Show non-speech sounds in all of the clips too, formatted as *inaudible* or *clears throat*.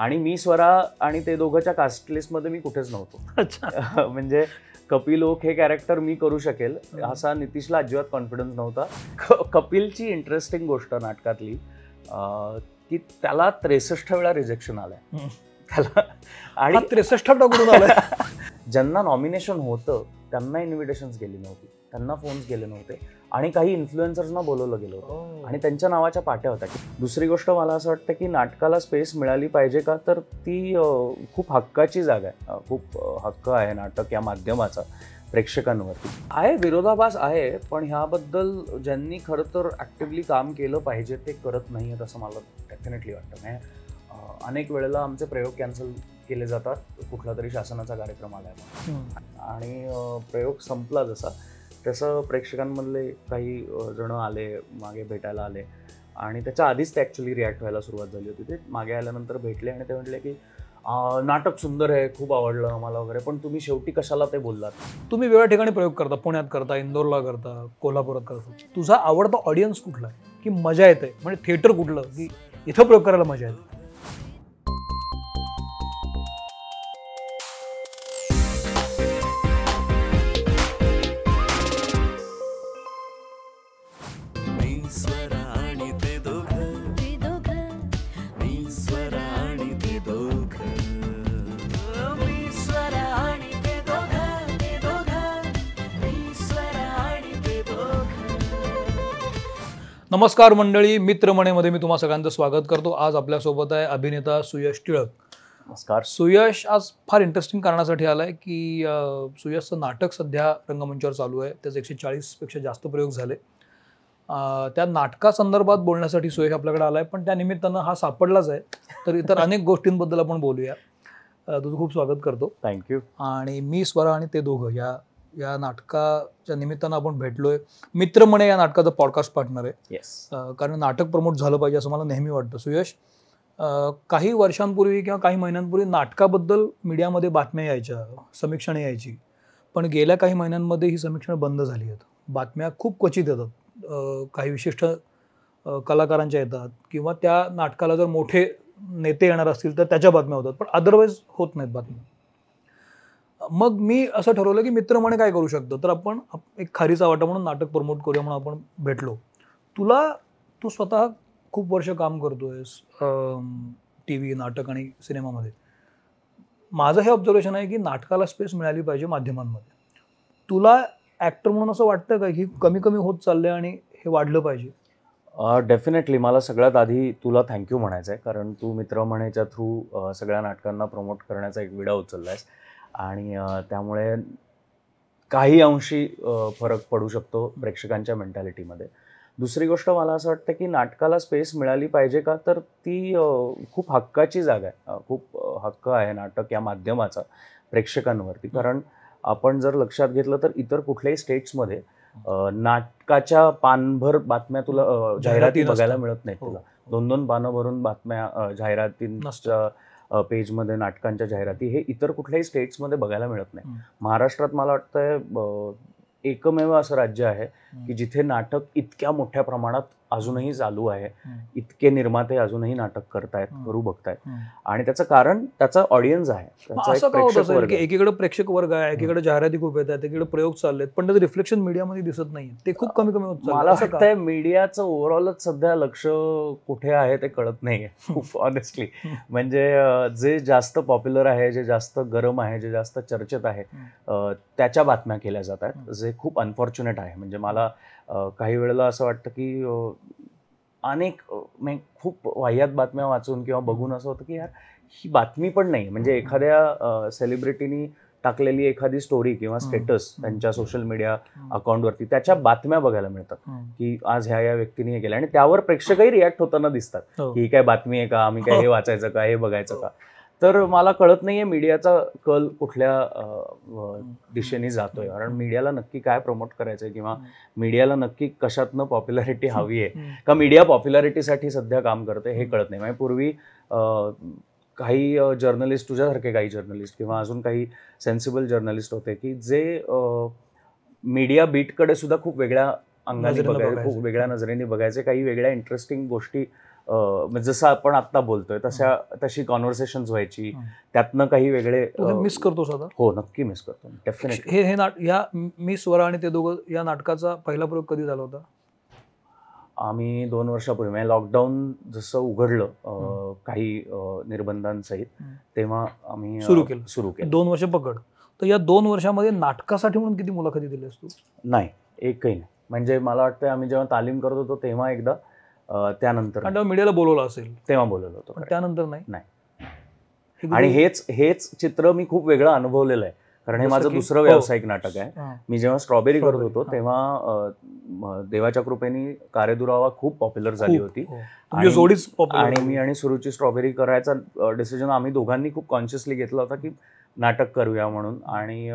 आणि मी स्वरा आणि ते दोघंच्या कास्ट लिस्टमध्ये मी कुठेच नव्हतो. अच्छा. *laughs* म्हणजे कपिल ओक हे कॅरेक्टर मी करू शकेल असा नितीशला अजिबात कॉन्फिडन्स नव्हता. कपिलची इंटरेस्टिंग गोष्ट नाटकातली की त्याला त्रेसष्ट वेळा रिजेक्शन आलंय. त्याला आणि त्रेसष्ट *laughs* ज्यांना नॉमिनेशन होतं त्यांना इन्व्हिटेशन्स गेली नव्हती. त्यांना फोन्स गेले नव्हते. आणि काही इन्फ्लुएन्सर्सना बोलवलं गेलं होतं. आणि त्यांच्या नावाच्या पाट्या होत्या. दुसरी गोष्ट मला असं वाटतं की नाटकाला स्पेस मिळाली पाहिजे का? तर ती खूप हक्काची जागा आहे. खूप हक्क आहे नाटक या माध्यमाचा प्रेक्षकांवरती. आहे विरोधाभास आहे पण ह्याबद्दल ज्यांनी खरं तर ॲक्टिव्हली काम केलं पाहिजे ते करत नाही आहेत असं मला डेफिनेटली वाटतं. म्हणजे अनेक वेळेला आमचे प्रयोग कॅन्सल केले जातात कुठला तरी शासनाचा कार्यक्रम आला. आणि प्रयोग संपला जसा. तसं प्रेक्षकांमधले काही जण आले मागे भेटायला आले. आणि त्याच्या आधीच ते ॲक्च्युली रिॲक्ट व्हायला सुरुवात झाली होती. ते मागे आल्यानंतर भेटले आणि ते म्हटले की नाटक सुंदर आहे खूप आवडलं आम्हाला वगैरे पण तुम्ही शेवटी कशाला ते बोललात? तुम्ही वेगळ्या ठिकाणी प्रयोग करता पुण्यात करता इंदोरला करता कोल्हापुरात करता. तुझा आवडता ऑडियन्स कुठला आहे? की मजा येते? म्हणजे थिएटर कुठलं? की इथं प्रयोग करायला मजा येते? नमस्कार मंडळी मित्रमणेमध्ये मी तुम्हा सगळ्यांचं स्वागत करतो. आज आपल्यासोबत आहे अभिनेता सुयश टिळक. नमस्कार. सुयश आज फार इंटरेस्टिंग कारणासाठी आलाय की अं, सुयशचं नाटक सध्या रंगमंचावर चालू आहे. त्याचे एकशे चाळीसपेक्षा जास्त प्रयोग झाले. त्या नाटकासंदर्भात बोलण्यासाठी सुयश आपल्याकडे आलाय पण त्या निमित्तानं हा सापडलाच आहे. तर इतर *laughs* अनेक गोष्टींबद्दल आपण बोलूया. तुझं खूप स्वागत करतो. थँक्यू आणि मी स्वरा आणि ते दोघं या या नाटकाच्या निमित्तानं आपण भेटलोय. मित्र म्हणे या नाटकाचं पॉडकास्ट पार्टनर आहे. येस अं, कारण नाटक प्रमोट झालं पाहिजे असं मला नेहमी वाटतं. सुयश अं, काही वर्षांपूर्वी किंवा काही महिन्यांपूर्वी नाटकाबद्दल मीडियामध्ये बातम्या यायच्या समीक्षणं यायची. पण गेल्या काही महिन्यांमध्ये ही समीक्षणं बंद झाली आहेत. बातम्या खूप क्वचित येतात. अं, काही विशिष्ट अं, कलाकारांच्या येतात किंवा त्या नाटकाला जर मोठे नेते येणार असतील तर त्याच्या बातम्या होतात. पण अदरवाईज होत नाहीत बातम्या. मग मी असं ठरवलं की मित्र म्हणे काय करू शकतो? तर आपण एक खारीचा वाटा म्हणून नाटक प्रमोट करूया म्हणून आपण भेटलो. तुला तू स्वतः खूप वर्ष काम करतोयस टी व्ही नाटक आणि सिनेमामध्ये. माझं हे ऑब्झर्वेशन आहे की नाटकाला स्पेस मिळाली पाहिजे माध्यमांमध्ये. तुला ॲक्टर म्हणून असं वाटतं का की कमी कमी होत चाललं आहे आणि हे वाढलं पाहिजे? डेफिनेटली मला सगळ्यात आधी तुला थँक्यू म्हणायचं आहे कारण तू मित्र म्हणेच्या थ्रू सगळ्या नाटकांना प्रमोट करण्याचा एक विडा उचलला आहेस आणि त्यामुळे काही अंशी फरक पडू शकतो प्रेक्षकांच्या मेंटॅलिटीमध्ये दुसरी गोष्ट मला असं वाटतं की नाटकाला स्पेस मिळाली पाहिजे का? तर ती खूप हक्काची जागा आहे. खूप हक्क आहे नाटक या माध्यमाचा प्रेक्षकांवरती. कारण आपण जर लक्षात घेतलं तर इतर कुठल्याही स्टेट्समध्ये नाटकाच्या पानभर बातम्या तुला जाहिराती. बघायला मिळत नाहीत हो. तुला. दोन दोन पानं भरून बातम्या जाहिरातींच्या पेजमध्ये नाटकांच्या जाहिराती हे इतर कुठल्याही स्टेट्समध्ये बघायला मिळत नाही. महाराष्ट्रात मला वाटतंय अ, एकमेव असं राज्य आहे की जिथे नाटक इतक्या मोठ्या प्रमाणात अजूनही चालू आहे. इतके निर्माते अजूनही नाटक करतायत. करू बघतायत. आणि त्याचं कारण त्याचा ऑडियन्स आहे असं का होत असेल की. एकीकडे प्रेक्षक वर्ग आहे एकीकडे जाहिराती खूप येत आहेत एकीकडे प्रयोग चाललेत पण त्याचं रिफ्लेक्शन मीडियामध्ये दिसत नाही ते खूप कमी कमी होत. मला असं? वाटतंय मीडियाचं ओव्हरऑलच सध्या लक्ष कुठे आहे ते कळत नाहीये *laughs* खूप ऑनेस्टली. म्हणजे जे जास्त पॉप्युलर आहे जे जास्त गरम आहे जे जास्त चर्चेत आहे त्याच्या बातम्या केल्या जात आहेत. जे खूप अनफॉर्च्युनेट आहे म्हणजे मला अं, काही वेळेला असं वाटतं की अनेक म्हणजे खूप वाह्यात बातम्या वाचून किंवा बघून असं होतं की यार ही बातमी पण नाही म्हणजे एखाद्या सेलिब्रिटीनी टाकलेली एखादी स्टोरी किंवा. स्टेटस. त्यांच्या सोशल मीडिया. अकाउंटवरती त्याच्या बातम्या बघायला मिळतात. की आज ह्या या व्यक्तीने हे केलं आणि त्यावर प्रेक्षकही रिॲक्ट होताना दिसतात हो. की ही काय बातमी आहे का आम्ही काय हे वाचायचं का हे बघायचं का तर मला कळत नाहीये मीडियाचा कल कुठल्या दिशेने जातोय. कारण मीडियाला नक्की काय प्रमोट करायचंय किंवा मीडियाला नक्की कशातनं पॉप्युलॅरिटी हवी आहे. का मीडिया पॉप्युलॅरिटीसाठी सध्या काम करते हे कळत नाही. म्हणजे पूर्वी काही जर्नलिस्ट तुझ्यासारखे काही जर्नलिस्ट किंवा अजून काही सेन्सिबल जर्नलिस्ट होते की जे मीडिया बीटकडे सुद्धा खूप वेगळ्या अंगाने. खूप वेगळ्या नजरेने बघायचे काही वेगळ्या इंटरेस्टिंग गोष्टी जसं आपण आता बोलतोय तशा तशी कॉन्व्हर्सेशन व्हायची. त्यातनं काही वेगळे मिस करतोस आता? हो नक्की मिस करतो डेफिनेटली हे हे नाट या मी स्वरा आणि ते दोघं या नाटकाचा पहिला प्रयोग कधी झाला होता? आम्ही दोन वर्षापूर्वी म्हणजे लॉकडाऊन जसं उघडलं काही निर्बंधांसहित. तेव्हा आम्ही सुरू केलं. सुरू केलं. दोन वर्ष पकड. तर या दोन वर्षामध्ये नाटकासाठी म्हणून किती मुलाखती दिल्यास तू? नाही एकही नाही. म्हणजे मला वाटतं आम्ही जेव्हा तालीम करत होतो तेव्हा एकदा त्यानंतर कारण मीडियाला बोलवलं असेल तेव्हा बोलवलं होतं. त्यानंतर नाही नाही. आणि हेच हेच चित्र मी खूप वेगळं अनुभवलेलं आहे कारण हे माझं दुसरं हो. व्यावसायिक नाटक आहे. मी जेव्हा स्ट्रॉबेरी करत होतो. तेव्हा देवाच्या कृपेने कारेदुरावा खूप पॉप्युलर झाली होती हो. आणि-. मी आणि सुरुची स्ट्रॉबेरी करायचा डिसिजन आम्ही दोघांनी खूप कॉन्शियसली घेतला होता की नाटक करूया म्हणून आणि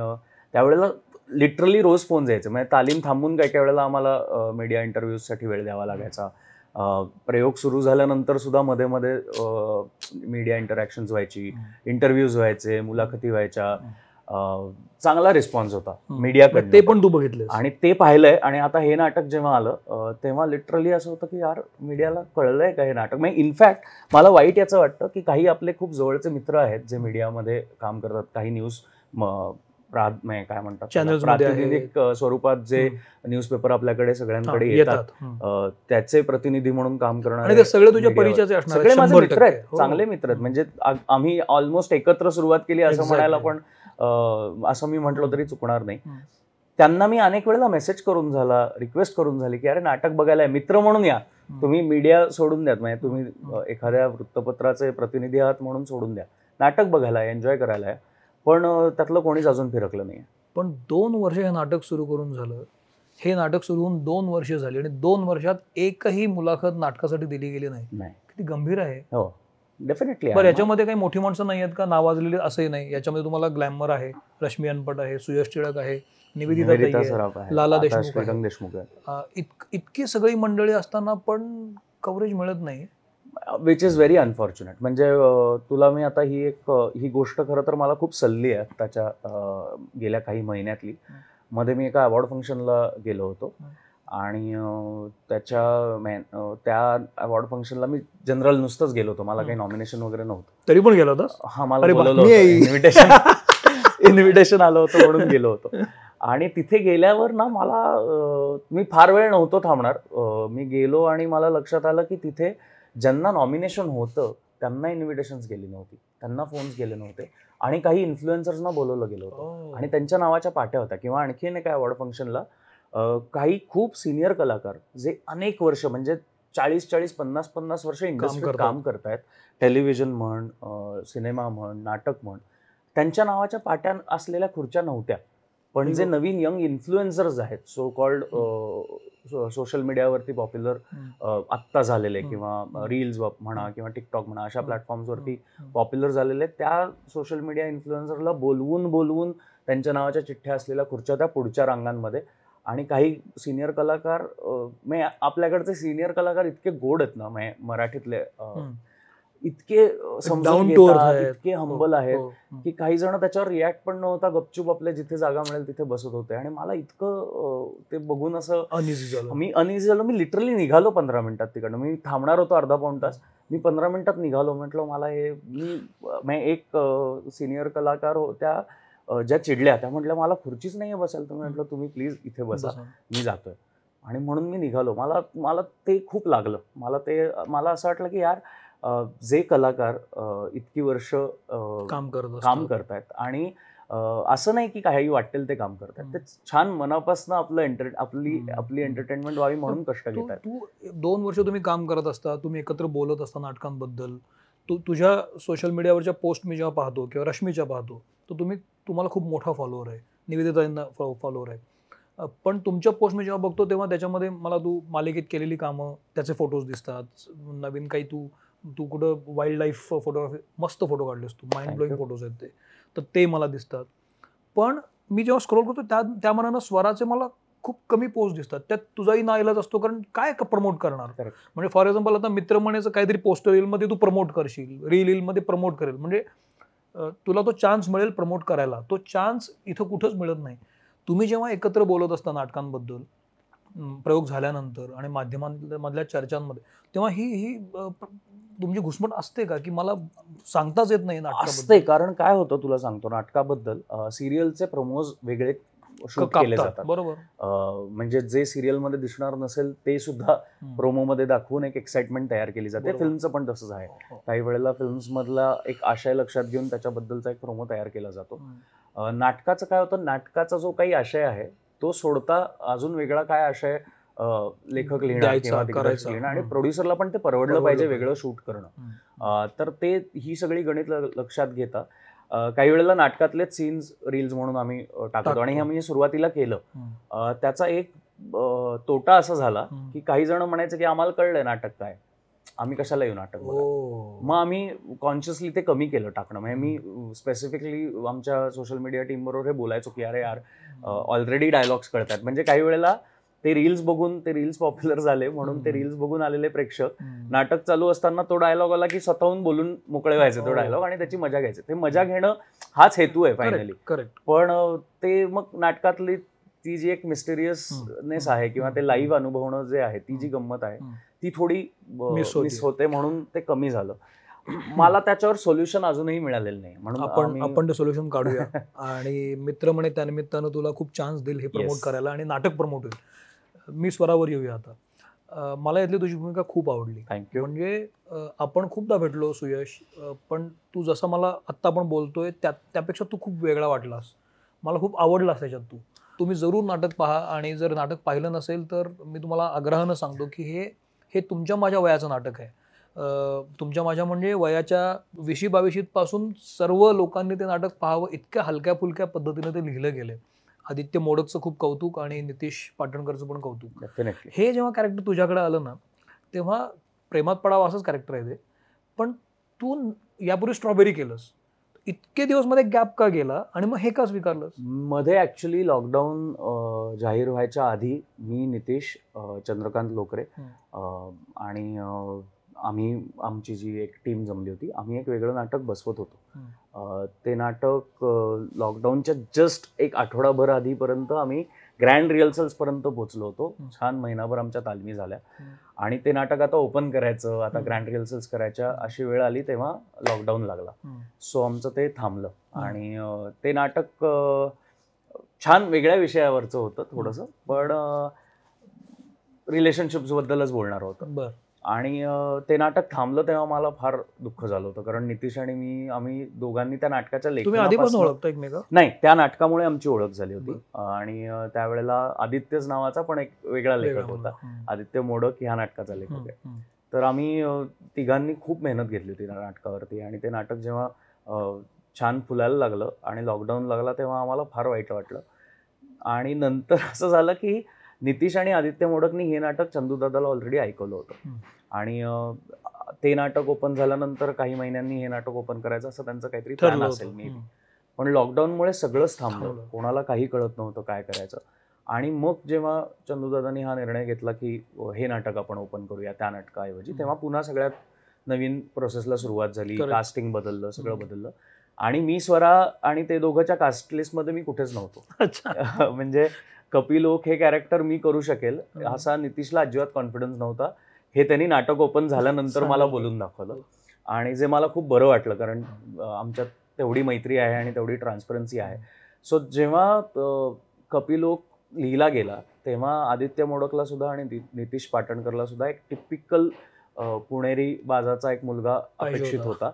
त्यावेळेला लिटरली रोज फोन यायचे म्हणजे तालीम थांबून काही काही वेळेला आम्हाला मीडिया इंटरव्ह्यूजसाठी वेळ द्यावा लागायचा प्रयोग सुरू झाल्यानंतर सुद्धा मध्ये मध्ये मीडिया इंटरॅक्शन्स व्हायची. इंटरव्ह्यूज व्हायचे मुलाखती व्हायच्या. चांगला रिस्पॉन्स होता. मीडियाकडे ते पण तू बघितले आणि ते पाहिलंय आणि आता हे नाटक जेव्हा आलं तेव्हा लिटरली असं होतं की यार मीडियाला कळलंय का हे नाटक? म्हणजे इनफॅक्ट मला वाईट याचं वाटतं की काही आपले खूप जवळचे मित्र आहेत जे मीडियामध्ये काम करतात काही न्यूज काय म्हणतात. प्रातिनिधिक स्वरूपात जे न्यूजपेपर आपल्याकडे सगळ्यांकडे येतात त्याचे प्रतिनिधी म्हणून काम करणारे सगळे तुझ्या. परिचयाचे सगळे माझे मित्र. आहेत हो. चांगले मित्र आहेत म्हणजे आम्ही ऑलमोस्ट एकत्र सुरुवात केली असं. म्हणायला पण असं मी म्हटलं तरी चुकणार नाही. त्यांना मी अनेक वेळेला मेसेज करून झाला रिक्वेस्ट करून झाली की अरे नाटक बघायला. मित्र म्हणून या. तुम्ही मीडिया सोडून द्यात म्हणजे तुम्ही एखाद्या वृत्तपत्राचे प्रतिनिधी आहात म्हणून सोडून द्या नाटक बघायला एन्जॉय करायला आहे. पण त्यातलं कोणीच अजून फिरकलं नाही पण दोन वर्ष हे नाटक सुरू करून झालं. हे नाटक सुरू होऊन दोन वर्ष झाली आणि दोन वर्षात एकही मुलाखत नाटकासाठी दिली गेली नाही. किती गंभीर आहे. हो. डेफिनेटली बरं याच्यामध्ये काही मोठी माणसं नाही आहेत का नावाजलेली असंही नाही. याच्यामध्ये तुम्हाला ग्लॅमर आहे रश्मी अनपट आहे सुयश टिळक आहे निवेदिता लाला देशमुख इतकी सगळी मंडळी असताना पण कव्हरेज मिळत नाही. विच इज व्हेरी अनफॉर्च्युनेट म्हणजे तुला मी आता ही एक ही गोष्ट खरं तर मला खूप सल्ली आहे त्याच्या गेल्या काही महिन्यातली. मध्ये मी एका अवॉर्ड फंक्शनला गेलो होतो. आणि त्याच्या मॅन त्या अवॉर्ड फंक्शनला मी जनरल नुसतंच गेलो होतो. मला काही. नॉमिनेशन वगैरे नव्हतं. तरी पण गेला होतास? हा मला. इन्व्हिटेशन इन्व्हिटेशन *laughs* आलं होतं म्हणून गेलो होतो. *laughs* आणि तिथे गेल्यावर ना मला मी फार वेळ नव्हतो थांबणार. मी गेलो आणि मला लक्षात आलं की तिथे ज्यांना नॉमिनेशन होतं त्यांना इन्व्हिटेशन्स गेली नव्हती. त्यांना फोन्स गेले नव्हते. आणि काही इन्फ्लुएन्सर्सना बोलवलं गेलं होतं. आणि त्यांच्या नावाच्या पाट्या होत्या. किंवा आणखीन एका अवॉर्ड फंक्शनला काही खूप सिनियर कलाकार जे अनेक वर्ष म्हणजे चाळीस चाळीस पन्नास पन्नास वर्ष इंडस्ट्रीत. काम करतायत. टेलिव्हिजन म्हण सिनेमा म्हण नाटक म्हण. त्यांच्या नावाच्या पाट्या असलेल्या खुर्च्या नव्हत्या. पण जे. नवीन यंग इन्फ्लुएन्सर्स आहेत सो कॉल्ड सोशल मीडियावरती पॉप्युलर. आत्ता झालेले. किंवा. रील्स म्हणा किंवा टिकटॉक म्हणा अशा. प्लॅटफॉर्म्सवरती हं. पॉप्युलर झालेले त्या सोशल मीडिया इन्फ्लुएन्सरला बोलवून बोलवून त्यांच्या नावाच्या चिठ्ठ्या असलेल्या खुर्च्या त्या पुढच्या रांगांमध्ये आणि काही सिनियर कलाकार म्हणजे आपल्याकडचे सिनियर कलाकार इतके गोड आहेत ना मराठीतले. इतके आहेत. इतके हंबल हो, आहेत हो. हं. की काही जण त्याच्यावर रिॲक्ट पण नव्हता गपचूप आपल्या जिथे जागा मिळेल तिथे बसत होते. आणि मला इतकं ते बघून असं Uneasy झालं. मी अनइझी झालो. मी लिटरली निघालो पंधरा मिनिटात तिकडनं. मी थांबणार होतो अर्धा पाऊण तास. मी पंधरा मिनिटात निघालो. म्हटलं मला हे मी एक सिनियर कलाकार होत्या ज्या चिडल्या त्या म्हटल्या मला खुर्चीच नाही बसायला. तर म्हटलं तुम्ही प्लीज इथे बसा. मी जातोय. आणि म्हणून मी निघालो. मला मला ते खूप लागलं. मला ते मला असं वाटलं की यार जे कलाकार इतकी वर्ष काम करत काम. करतायत आणि असं नाही की काही वाटेल ते काम करतात ते छान मनापासून आपलं एंटर आपली. आपली एंटरटेनमेंट व्हावी म्हणून कष्ट घेतात तू दोन वर्ष तुम्ही काम करत असता तुम्ही एकत्र बोलत असता नाटकांबद्दल. तू तुझ्या सोशल मीडियावरच्या पोस्ट मी जेव्हा पाहतो किंवा रश्मीच्या पाहतो तर तुम्ही तुम्हाला खूप मोठा फॉलोअर आहे. निवेदितांना फॉलोअर आहे. पण तुमच्या पोस्ट मी जेव्हा बघतो तेव्हा त्याच्यामध्ये मला तू मालिकेत केलेली कामं त्याचे फोटोज दिसतात. नवीन काही तू तू कुठं वाईल्ड लाईफ फोटोग्राफी मस्त फोटो काढलेस तू माइंड ब्लोईंग. फोटोज आहेत ते. तर ते मला दिसतात. पण मी जेव्हा स्क्रोल करतो त्या त्या मनानं स्वराचे मला खूप कमी पोस्ट दिसतात. त्यात तुझाही नाईलाज असतो कारण काय प्रमोट करणार. म्हणजे फॉर एक्झाम्पल आता मित्रमणेचं काहीतरी पोस्टर रीलमध्ये तू प्रमोट करशील रील रीलमध्ये प्रमोट करेल. म्हणजे तुला तो चान्स मिळेल प्रमोट करायला. तो चान्स इथं कुठंच मिळत नाही. तुम्ही जेव्हा एकत्र बोलत असता नाटकांबद्दल प्रयोग झाल्यानंतर आणि माध्यमांमधल्या चर्चांमध्ये तेव्हा ही ही तुमची घुसमट असते का की मला सांगताच येत नाही असते कारण काय होतं तुला सांगतो नाटकाबद्दल सिरियलचे प्रमोज वेगळे शूट केले. जातात बरोबर म्हणजे जे सिरियलमध्ये दिसणार नसेल ते सुद्धा हम्म. प्रोमो मध्ये दाखवून एक एक्साइटमेंट तयार केली जाते. फिल्मचं पण तसंच आहे हो. काही वेळेला फिल्म्स मधला एक आशय लक्षात घेऊन त्याच्याबद्दलचा एक प्रोमो तयार केला जातो नाटकाचं काय होतं नाटकाचा जो काही आशय आहे तो सोडता अजून वेगळा काय आशय लेखक. लिहिणार आणि. प्रोड्युसरला पण ते परवडलं पाहिजे. वेगळं शूट करणं तर ते ही सगळी गणित लक्षात घेता काही वेळेला नाटकातलेच सीन्स रील्स म्हणून आम्ही टाकतो आणि हे. आम्ही सुरुवातीला केलं त्याचा एक तोटा असा झाला. की काही जण म्हणायचं की आम्हाला कळलंय नाटक काय आम्ही कशाला येऊ नाटक बघायला? ओ. मग आम्ही कॉन्शियसली ते कमी केलं टाकणं म्हणजे मी स्पेसिफिकली आमच्या सोशल मीडिया टीम बरोबर हे बोलायचो की अरे यार ऑलरेडी डायलॉग्स कळतात म्हणजे काही वेळेला ते रील्स बघून ते रील्स पॉप्युलर झाले म्हणून ते हम्म. रील्स बघून आलेले प्रेक्षक हम्म. नाटक चालू असताना तो डायलॉग आला की स्वतःहून बोलून मोकळे व्हायचे तो हो. डायलॉग आणि त्याची मजा घ्यायचे ते मजा घेणं हाच हेतू आहे फायनली करेक्ट करेक्ट पण अं, ते मग नाटकातली ती जी एक मिस्टेरियसनेस आहे किंवा ते लाईव्ह अनुभवणं जे आहे ती जी गंमत आहे. ती थोडी. मिस होते म्हणून ते कमी झालं. मला त्याच्यावर सोल्युशन अजूनही मिळालेलं नाही. म्हणून आपण आपण ते सोल्युशन काढूया. *laughs* आणि मित्र म्हणे त्यानिमित्तानं तुला खूप चान्स देईल हे प्रमोट. करायला आणि नाटक प्रमोट होईल. मी स्वरावर येऊया आता. मला यातली तुझी भूमिका खूप आवडली. थँक्यू म्हणजे आपण खूपदा भेटलो सुयश पण तू जसं मला आत्ता आपण बोलतोय त्या त्यापेक्षा तू खूप वेगळा वाटलास. मला खूप आवडलास त्याच्यात तू. तुम्ही जरूर नाटक पहा आणि जर नाटक पाहिलं नसेल तर मी तुम्हाला आग्रहानं सांगतो की हे हे तुमच्या माझ्या वयाचं नाटक आहे. तुमच्या माझ्या म्हणजे वयाच्या विशी बावीशीत पासून सर्व लोकांनी ते नाटक पाहावं इतक्या हलक्या फुलक्या पद्धतीने ते लिहिलं गेलं आदित्य मोडकचं खूप कौतुक आणि नितीश पाटणकरचं पण कौतुक. हे जेव्हा कॅरेक्टर तुझ्याकडे आलं ना तेव्हा प्रेमात पडावं असंच कॅरेक्टर आहे ते. पण तू यापूर्वी स्ट्रॉबेरी केलंस. इतके दिवसमध्ये गॅप का गेला आणि मग हे का स्वीकारलंस? मध्ये ऍक्च्युली लॉकडाऊन जाहीर व्हायच्या आधी मी नितीश चंद्रकांत लोकरे आणि आम्ही आमची जी एक टीम जमली होती आम्ही एक वेगळं नाटक बसवत होतो. ते नाटक लॉकडाऊनच्या जस्ट एक आठवडाभर आधीपर्यंत आम्ही ग्रँड रिहर्सल्स पर्यंत पोहोचलो होतो. छान महिनाभर आमच्या तालमी झाल्या. आणि ते नाटक आता ओपन करायचं आता. ग्रँड रिहर्सल्स करायच्या अशी वेळ आली तेव्हा लॉकडाऊन लागला. सो आमचं ते थांबलं. आणि ते नाटक छान वेगळ्या विषयावरचं होतं थोडंसं पण रिलेशनशिप्स बद्दलच बोलणार होतं बर आणि ते नाटक थांबलं तेव्हा मला फार दुःख झालं होतं कारण नितीश आणि मी आम्ही दोघांनी त्या नाटकाच्या एकमेका नाही त्या नाटकामुळे आमची ओळख झाली होती. आणि त्यावेळेला आदित्यच नावाचा पण एक वेगळा लेखक होता. आदित्य मोडक ह्या नाटकाचा लेखक. आहे. तर आम्ही तिघांनी खूप मेहनत घेतली होती त्या नाटकावरती आणि ते नाटक जेव्हा छान फुलायला लागलं आणि लॉकडाऊन लागला तेव्हा आम्हाला फार वाईट वाटलं आणि नंतर असं झालं की नितीश आणि आदित्य मोडकनी हे नाटक चंदूदादाला ऑलरेडी ऐकवलं होतं. आणि ते नाटक ओपन झाल्यानंतर काही महिन्यांनी हे नाटक ओपन करायचं असं त्यांचं काहीतरी प्लॅन असेल मी. पण लॉकडाऊनमुळे सगळंच थांबलं. कोणाला काही कळत नव्हतं काय करायचं आणि मग जेव्हा चंदूदादांनी हा निर्णय घेतला की हे नाटक आपण ओपन करूया त्या नाटकाऐवजी. तेव्हा पुन्हा सगळ्यात नवीन प्रोसेसला सुरुवात झाली. कास्टिंग बदललं सगळं. बदललं आणि मी स्वरा आणि ते दोघंच्या कास्ट लिस्टमध्ये मी कुठेच नव्हतो *laughs* म्हणजे कपिल ओक हे कॅरेक्टर मी करू शकेल. असा नितीशला अजिबात कॉन्फिडन्स नव्हता हे त्यांनी नाटक ओपन झाल्यानंतर मला. बोलून दाखवलं आणि जे मला खूप बरं वाटलं कारण आमच्यात तेवढी मैत्री आहे आणि तेवढी ट्रान्सपरन्सी आहे सो जेव्हा कपिल ओक लिहिला गेला तेव्हा आदित्य मोडकला सुद्धा आणि नितीश पाटणकरला सुद्धा एक टिपिकल पुणेरी बाजाचा एक मुलगा अपेक्षित होता.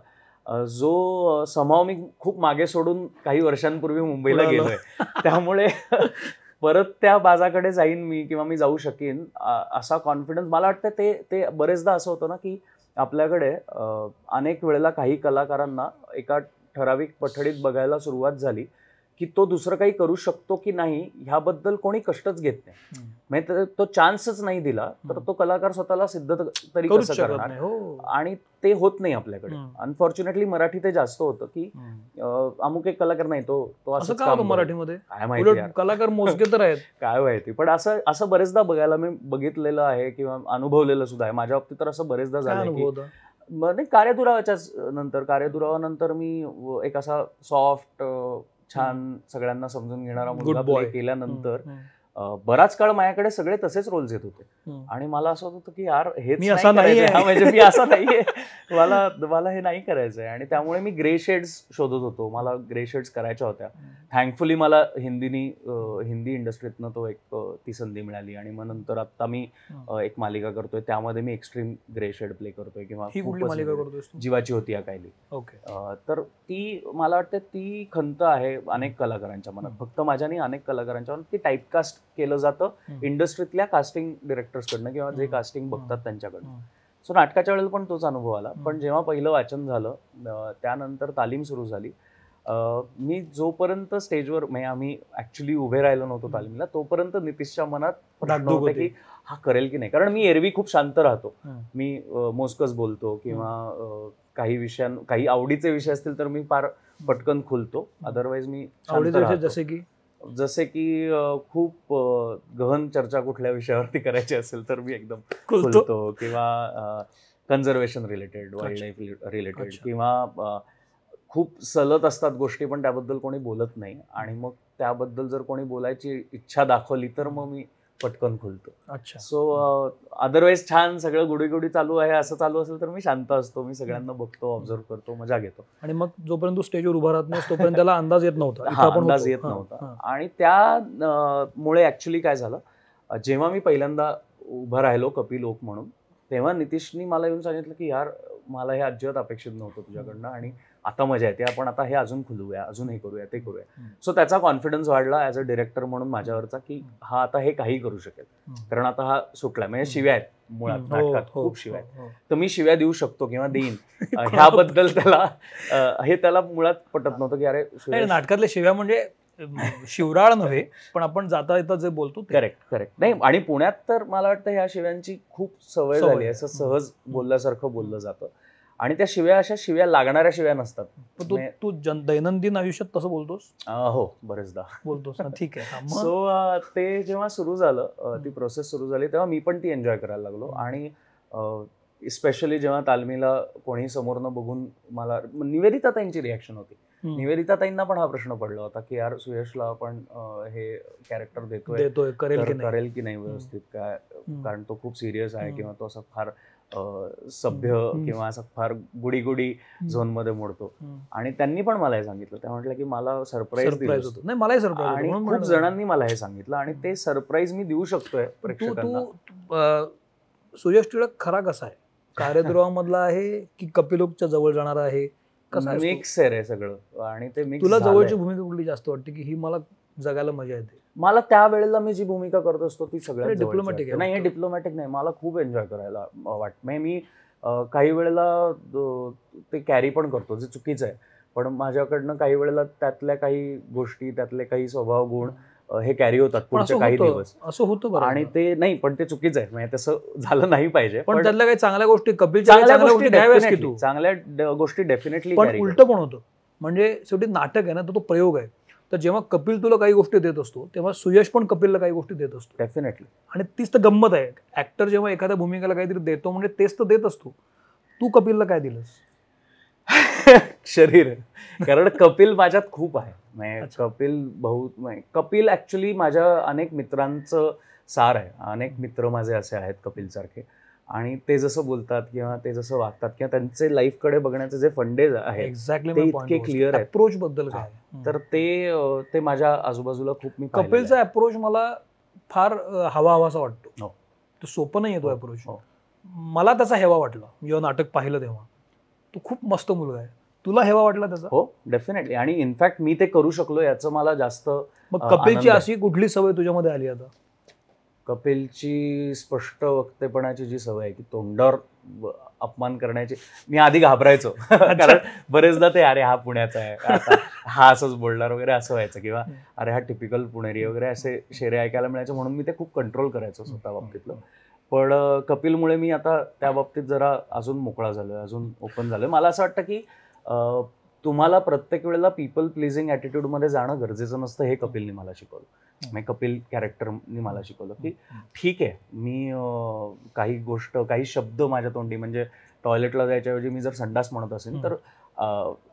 जो समाव मी खूप मागे सोडून काही वर्षांपूर्वी मुंबईला. गेलोय त्यामुळे *laughs* परत त्या बाजाकडे जाईन मी किंवा मी जाऊ शकेन असा कॉन्फिडन्स मला वाटतं ते ते बरेचदा असं होतं ना की आपल्याकडे अनेक वेळेला काही कलाकारांना एका ठराविक पठडीत बघायला सुरुवात झाली. की तो दुसरं काही करू शकतो की नाही ह्याबद्दल कोणी कष्टच घेत नाही. म्हणजे तो- चान्सच नाही दिला तर. तो कलाकार स्वतःला सिद्ध तरी कसं करणार? हो. आणि ते होत नाही आपल्याकडे. अनफॉर्च्युनेटली मराठी ते जास्त होतं की अमुक एक कलाकार नाही तो तो असं का. मराठीमध्ये? काय माहिती कलाकार मोजके तर आहेत. *laughs* काय माहिती. पण असं असं बरेचदा बघायला मी बघितलेलं आहे किंवा अनुभवलेलं सुद्धा आहे. माझ्या बाबतीत तर असं बरेचदा झालं की कार्यदुरावाच्याच नंतर कार्यदुरावानंतर मी एक असा सॉफ्ट छान सगळ्यांना समजून घेणारा मुलगा केल्यानंतर. बराच काळ माझ्याकडे सगळे तसेच रोल्स येत होते. आणि मला असं होत होतं की यार हेच मी नाही असा नाहीये. करायचंय. हा, म्हणजे मी *laughs* असा नाहीये. मला मला हे नाही करायचंय. आणि त्यामुळे मी ग्रे शेड्स शोधत होतो. मला ग्रे शेड्स करायच्या होत्या. थँकफुली मला हिंदीनी हिंदी इंडस्ट्रीतनं तो एक ती संधी मिळाली. आणि मग नंतर आता मी एक मालिका करतोय. त्यामध्ये मी एक्स्ट्रीम ग्रे शेड प्ले करतोय किंवा ही तू? जीवाची होती या कायली. ओके. तर ती मला वाटतं ती खंत आहे अनेक कलाकारांच्या मनात. फक्त माझ्या नाही अनेक कलाकारांच्या मनात की टाईपकास्ट केलं जातं. इंडस्ट्रीतल्या कास्टिंग डिरेक्टर्सकडनं किंवा जे. कास्टिंग. बघतात त्यांच्याकडनं. सो नाटकाच्या वेळेला पण तोच अनुभव आला. पण जेव्हा पहिलं वाचन झालं त्यानंतर तालीम सुरू झाली मी जोपर्यंत स्टेजवर म्हणजे आम्ही ऍक्च्युली उभे राहिलो नव्हतो. तालीमला तोपर्यंत नितीशच्या मनात होते. की हा करेल की नाही कारण मी एरवी खूप शांत राहतो. मी अं, मोजकच बोलतो किंवा काही विषयां काही आवडीचे विषय असतील तर मी फार पटकन खुलतो अदरवाईज मी. जसे की जसे की खूप गहन चर्चा कुठल्या विषयावरती *laughs* करायची असेल तर मी एकदम खुलतो किंवा conservation related wild. wildlife related. किंवा खूप सलत असतात गोष्टी पण त्याबद्दल कोणी बोलत नाही आणि मग त्याबद्दल जर कोणी बोलायची इच्छा दाखवली तर मग मी पटकन खुलतो. अच्छा. सो अदरवाईज छान सगळं गुडी गुडी चालू आहे असं चालू असेल तर मी शांत असतो मी सगळ्यांना बघतो ऑब्झर्व करतो मजा घेतो. आणि मग जोपर्यंत स्टेजवर उभा राहत नाही तोपर्यंत त्याला अंदाज येत नव्हता. अंदाज. येत नव्हता. आणि त्या मुळे ऍक्च्युली काय झालं जेव्हा मी पहिल्यांदा उभं राहिलो कपिल ओक म्हणून तेव्हा नितीशनी मला येऊन सांगितलं की यार मला हे अजिबात अपेक्षित नव्हतं तुझ्याकडनं. आणि आता मजा येते आपण आता हे अजून खुलूया अजून हे करूया ते करूया. सो त्याचा कॉन्फिडन्स वाढला ॲज अ डिरेक्टर म्हणून माझ्यावरचा की हा आता हे काही करू शकेल. कारण आता हा सुटलाय. म्हणजे शिव्या आहेत मुळात. हो, नाटकात हो, खूप शिव्या हो. तर मी शिव्या देऊ शकतो किंवा देईन. *laughs* ह्याबद्दल त्याला हे त्याला मुळात पटत नव्हतं की अरे नाही, सुयश- नाटकातले शिव्या म्हणजे शिवराळ नव्हे पण आपण जाता येता जे बोलतो करेक्ट करेक्ट नाही आणि पुण्यात तर मला वाटतं ह्या शिव्यांची खूप सवय झाली. असं सहज बोलल्यासारखं बोललं जातं. आणि त्या शिव्या अशा शिव्या लागणाऱ्या शिव्या नसतात. पण तू म्हणजे- तू जन दैनंदिन आयुष्यात तसं बोलतोस? अं, हो बरेचदा. बोलतोस ना ठीक आहे. हा, मग? सो ते जेव्हा सुरू झालं अं, ती. प्रोसेस सुरू झाली तेव्हा मी पण ती एन्जॉय करायला लागलो. आणि स्पेशली जेव्हा तालमीला कोणी समोरनं बघून मला निवेदिता ताईंची रिॲक्शन होती. हम्म. निवेदिता ताईंना पण हा प्रश्न पडला होता की यार सुयशला आपण अं, हे कॅरेक्टर देतोय. देतोय करेल तर की नाही? करेल की नाही व्यवस्थित? काय? हम्म. कारण तो खूप सिरियस आहे हम्म. किंवा तो असं फार सभ्य. किंवा असं फार गुडी गुडी झोनमध्ये मोडतो. आणि त्यांनी पण मला हे सांगितलं. त्या म्हटलं की मला सरप्राईज नाही सरप्राईज आणि खूप जणांनी मला हे सांगितलं आणि ते सरप्राईज मी देऊ शकतोय प्रेक्षकांना. सुयश टिळक खरा कसा आहे? कार्यद्रोहामधला आहे की कपिलोकच्या जवळ जाणार आहे? कसा? मिक्स आहे रे सगळं. आणि ते तुला जवळची भूमिका कुठली जास्त वाटते की ही मला जगायला मजा येते? मला त्या वेळेला मी जी भूमिका करत असतो ती सगळ्यात वाटते. आहे. नाही हे. डिप्लोमॅटिक नाही. मला खूप एन्जॉय करायला वाटत. म्हणजे मी काही वेळेला ते कॅरी पण करतो जे चुकीचं आहे. पण माझ्याकडनं काही वेळेला त्यातल्या काही गोष्टी त्यातले काही स्वभाव गुण हे कॅरी होतात पुढचे काही दिवस. असं होतं आणि ते नाही पण ते चुकीचं आहे. म्हणजे तसं झालं नाही पाहिजे. पण त्यातल्या काही चांगल्या गोष्टी काही चांगल्या गोष्टी डेफिनेटली पण उलट पण होतं. म्हणजे शेवटी नाटक आहे ना तो प्रयोग आहे. तर जेव्हा कपिल तुला काही गोष्टी देत असतो तेव्हा सुयश पण कपिलला काही गोष्टी देत असतो. डेफिनेटली आणि तीच तर गंमत आहे. ऍक्टर जेव्हा एखाद्या भूमिकेला काहीतरी देतो म्हणजे तेच तर देत असतो. तू कपिलला काय दिलंस? *laughs* शरीर. कारण कपिल माझ्यात खूप आहे. म्हणजे. कपिल भाऊ म्हणजे कपिल ऍक्च्युली माझ्या अनेक मित्रांचं सार आहे. अनेक मित्र माझे असे आहेत कपिल सारखे आणि ते जसं बोलतात किंवा ते जसं वागतात किंवा त्यांचे लाईफकडे बघण्याचे जे फंडेज आहेत एक्झॅक्टली ते इतके clear आहेत. अप्रोच बद्दल काय. तर ते ते माझ्या आजूबाजूला खूप मी कपिलचा आहे. अप्रोच मला फार हवा हवासा वाटतो हो. तो सोपं नाही येतो हो, अप्रोच हो. मला त्याचा हेवा वाटला जेव्हा नाटक पाहिलं तेव्हा तो खूप मस्त मुलगा आहे तुला हेवा वाटला त्याचा हो डेफिनेटली आणि इनफॅक्ट मी ते करू शकलो याचं मला जास्त मग कपिलची आहे. अशी कुठली सवय तुझ्यामध्ये आली आता कपिलची स्पष्ट वक्तेपणाची जी सवय आहे की तोंडावर अपमान करण्याची मी आधी घाबरायचो. *laughs* कारण बरेचदा ते अरे हा पुण्याचा आहे. हा असंच बोलणार वगैरे असं व्हायचं. किंवा अरे हा टिपिकल पुणेरी वगैरे असे शेरे ऐकायला मिळायचे. म्हणून मी ते खूप कंट्रोल करायचो स्वतः बाबतीतलं. पण कपिलमुळे मी आता त्या बाबतीत जरा अजून मोकळा झालोय. अजून ओपन झालोय. मला असं वाटतं की तुम्हाला प्रत्येक वेळेला पीपल प्लीजिंग ॲटिट्यूडमध्ये जाणं गरजेचं नसतं हे कपिलनी मला शिकवलं. म्हणजे कपिल कॅरेक्टरनी मला शिकवलं की ठीक आहे मी काही गोष्ट काही शब्द माझ्या तोंडी म्हणजे टॉयलेटला जायच्याऐवजी मी जर संडास म्हणत असेल तर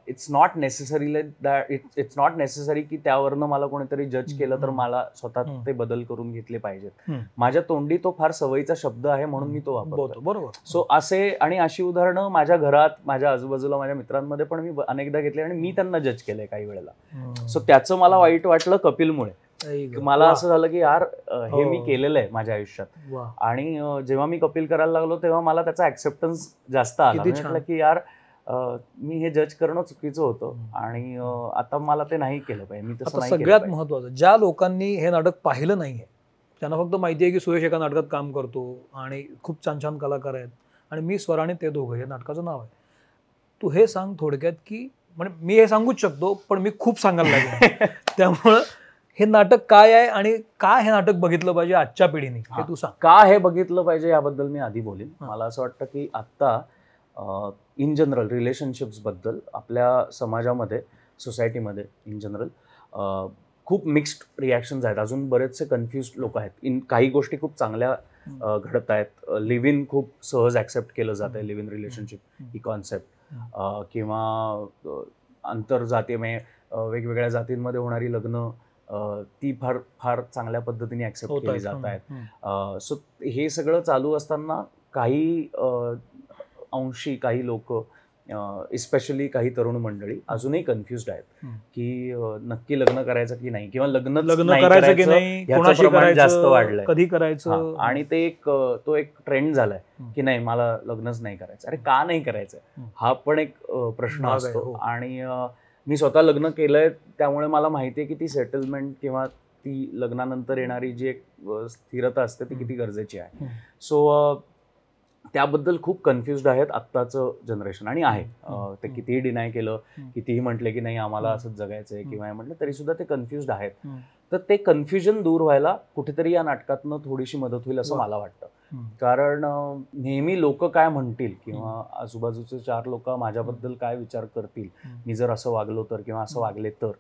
it's not necessary that it's not necessary की त्यावरनं मला कोणीतरी जज केलं तर. मला स्वतः. ते बदल करून घेतले पाहिजेत. माझ्या तोंडी तो फार सवयीचा शब्द आहे म्हणून मी तो वापरतो बरोबर सो असे आणि अशी उदाहरणं माझ्या घरात माझ्या आजूबाजूला माझ्या मित्रांमध्ये पण मी अनेकदा घेतले आणि मी त्यांना जज केलंय काही वेळेला. सो त्याचं मला वाईट वाटलं कपिलमुळे. मला असं झालं की यार हे मी हो. केलेलं आहे माझ्या आयुष्यात. आणि जेव्हा मी कपिल करायला लागलो तेव्हा मला त्याचा ऍक्सेप्टन्स जास्त आला की यार मी हे जज करणं चुकीचं होतं. आणि आता मला ते नाही केलं पाहिजे मी तसं नाही सगळ्यात. महत्वाचं ज्या लोकांनी हे नाटक पाहिलं नाहीये त्यांना फक्त माहिती आहे की सुरेश एका नाटकात काम करतो आणि खूप छान छान कलाकार आहेत आणि मी स्वराने ते दोघं हे नाटकाचं नाव आहे तू हे सांग थोडक्यात की म्हणजे मी हे सांगूच शकतो पण मी खूप सांगायला लागेल *laughs* त्यामुळं हे नाटक काय आहे आणि का हे नाटक बघितलं पाहिजे आजच्या पिढीने हे. तू सांग का हे बघितलं पाहिजे याबद्दल मी आधी बोलीन. मला असं वाटतं की आत्ता इन जनरल रिलेशनशिप्सबद्दल आपल्या समाजामध्ये सोसायटीमध्ये इन जनरल खूप मिक्स्ड रिॲक्शन्स आहेत. अजून बरेचसे कन्फ्युज लोक आहेत. इन काही गोष्टी खूप चांगल्या घडत आहेत. लिव्ह इन खूप सहज ॲक्सेप्ट केलं जात आहे. Live in relationship. He concept किंवा आंतरजातीय म्हणजे वेगवेगळ्या जातींमध्ये होणारी लग्न ती फार फार चांगल्या पद्धतीने ॲक्सेप्ट होत केली. जात आहेत. सो हे सगळं चालू असताना काही अंशी काही लोक इस्पेशली काही तरुण मंडळी अजूनही कन्फ्युज्ड आहेत. की नक्की लग्न करायचं की नाही किंवा लग्न लग्न करायचं की नाही प्रमाण जास्त वाढलंय. कधी करायचं आणि ते एक तो एक ट्रेंड झालाय. की नाही मला लग्नच नाही करायचं अरे का नाही करायचं. हा पण एक प्रश्न असतो हो. आणि मी स्वतः लग्न केलंय त्यामुळे मला माहिती आहे की ती सेटलमेंट किंवा ती लग्नानंतर येणारी जी एक स्थिरता असते ती. किती गरजेची आहे. सो त्याबद्दल खूप कन्फ्युज्ड आहेत आत्ताचं जनरेशन आणि आहे. ते कितीही डिनाय केलं. कितीही म्हटले की नाही आम्हाला. असंच जगायचं आहे. किंवा म्हटलं तरी सुद्धा ते कन्फ्युज्ड आहेत. तर ते कन्फ्युजन दूर व्हायला कुठेतरी या नाटकातनं थोडीशी मदत होईल असं. मला वाटतं. कारण नेहमी लोक काय म्हणतील किंवा आजूबाजूचे चार लोक माझ्याबद्दल काय विचार करतील. मी जर असं वागलो तर किंवा असं. वागले तर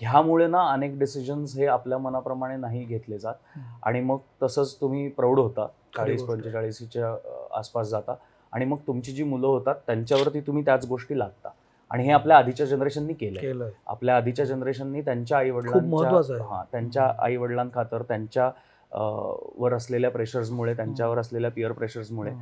ह्यामुळे ना अनेक डिसिजन्स हे आपल्या मनाप्रमाणे नाही घेतले जात. आणि मग तसंच तुम्ही प्रौढ होता चाळीस. पंचेचाळीसच्या आसपास जाता आणि मग तुमची जी मुलं होतात त्यांच्यावरती तुम्ही त्याच गोष्टी लागता आणि हे आपल्या आधीच्या जनरेशननी केलंय आपल्या आधीच्या जनरेशननी त्यांच्या आई. हा त्यांच्या आई वडिलांखातर त्यांच्या वर असलेल्या प्रेशर्समुळे त्यांच्यावर असलेल्या पिअर प्रेशर्समुळे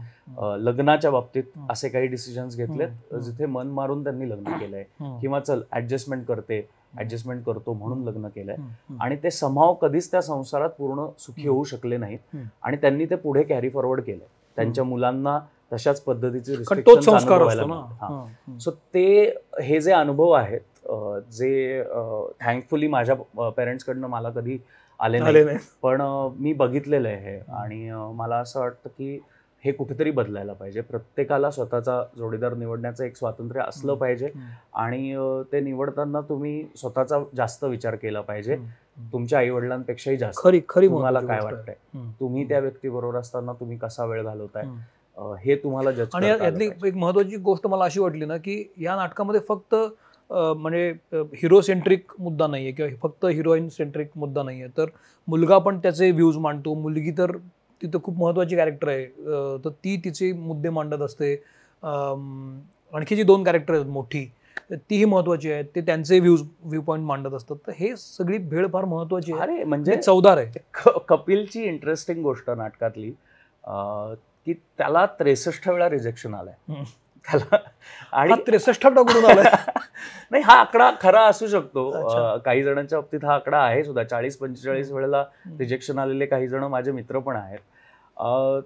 लग्नाच्या बाबतीत. असे काही डिसिजन्स घेतलेत. जिथे मन मारून त्यांनी लग्न केलंय. किंवा चल ऍडजस्टमेंट करते ऍडजस्टमेंट करतो म्हणून लग्न केलंय. आणि ते समाव कधीच त्या संसारात पूर्ण सुखी होऊ शकले नाहीत. आणि त्यांनी ते पुढे कॅरी फॉरवर्ड केलंय. त्यांच्या मुलांना तशाच पद्धतीचे. सो ते हे जे अनुभव आहेत जे थँकफुली माझ्या पेरेंट्सकडनं मला कधी आले नाही पण मी बघितलेलं आहे हे आणि मला असं वाटतं की हे कुठेतरी बदलायला पाहिजे. प्रत्येकाला स्वतःचा जोडीदार निवडण्याचं एक स्वातंत्र्य असलं. पाहिजे. आणि ते निवडताना तुम्ही स्वतःचा जास्त विचार केला पाहिजे. तुमच्या आई वडिलांपेक्षाही जास्त. खरी खरी तुम्हाला काय. वाटतंय. तुम्ही त्या व्यक्तीबरोबर असताना तुम्ही कसा वेळ घालवताय? हे तुम्हाला आणि यातली एक महत्वाची गोष्ट मला अशी वाटली ना की या नाटकामध्ये फक्त म्हणजे हिरो सेंट्रिक मुद्दा नाहीये किंवा फक्त हिरोईन सेंट्रिक मुद्दा नाहीये. तर मुलगा पण त्याचे व्ह्यूज मांडतो. मुलगी तर तिथं खूप महत्वाची कॅरेक्टर आहे. तर ती तिचे मुद्दे मांडत असते. आणखी जी दोन कॅरेक्टर आहेत मोठी तीही महत्वाची आहेत. ते त्यांचे व्ह्यूज व्ह्यू पॉईंट मांडत असतात. तर हे सगळी भेळ फार महत्वाची आहे. अरे म्हणजे चवदार आहे. कपिलची इंटरेस्टिंग गोष्ट नाटकातली की त्याला त्रेसष्ट वेळा रिजेक्शन आलंय. त्याला. आणि त्रेसष्ट आलाय? *laughs* नाही हा आकडा खरा असू शकतो. काही जणांच्या बाबतीत हा आकडा आहे सुद्धा. चाळीस पंचेचाळीस. वेळेला रिजेक्शन आलेले काही जण माझे मित्र पण आहेत.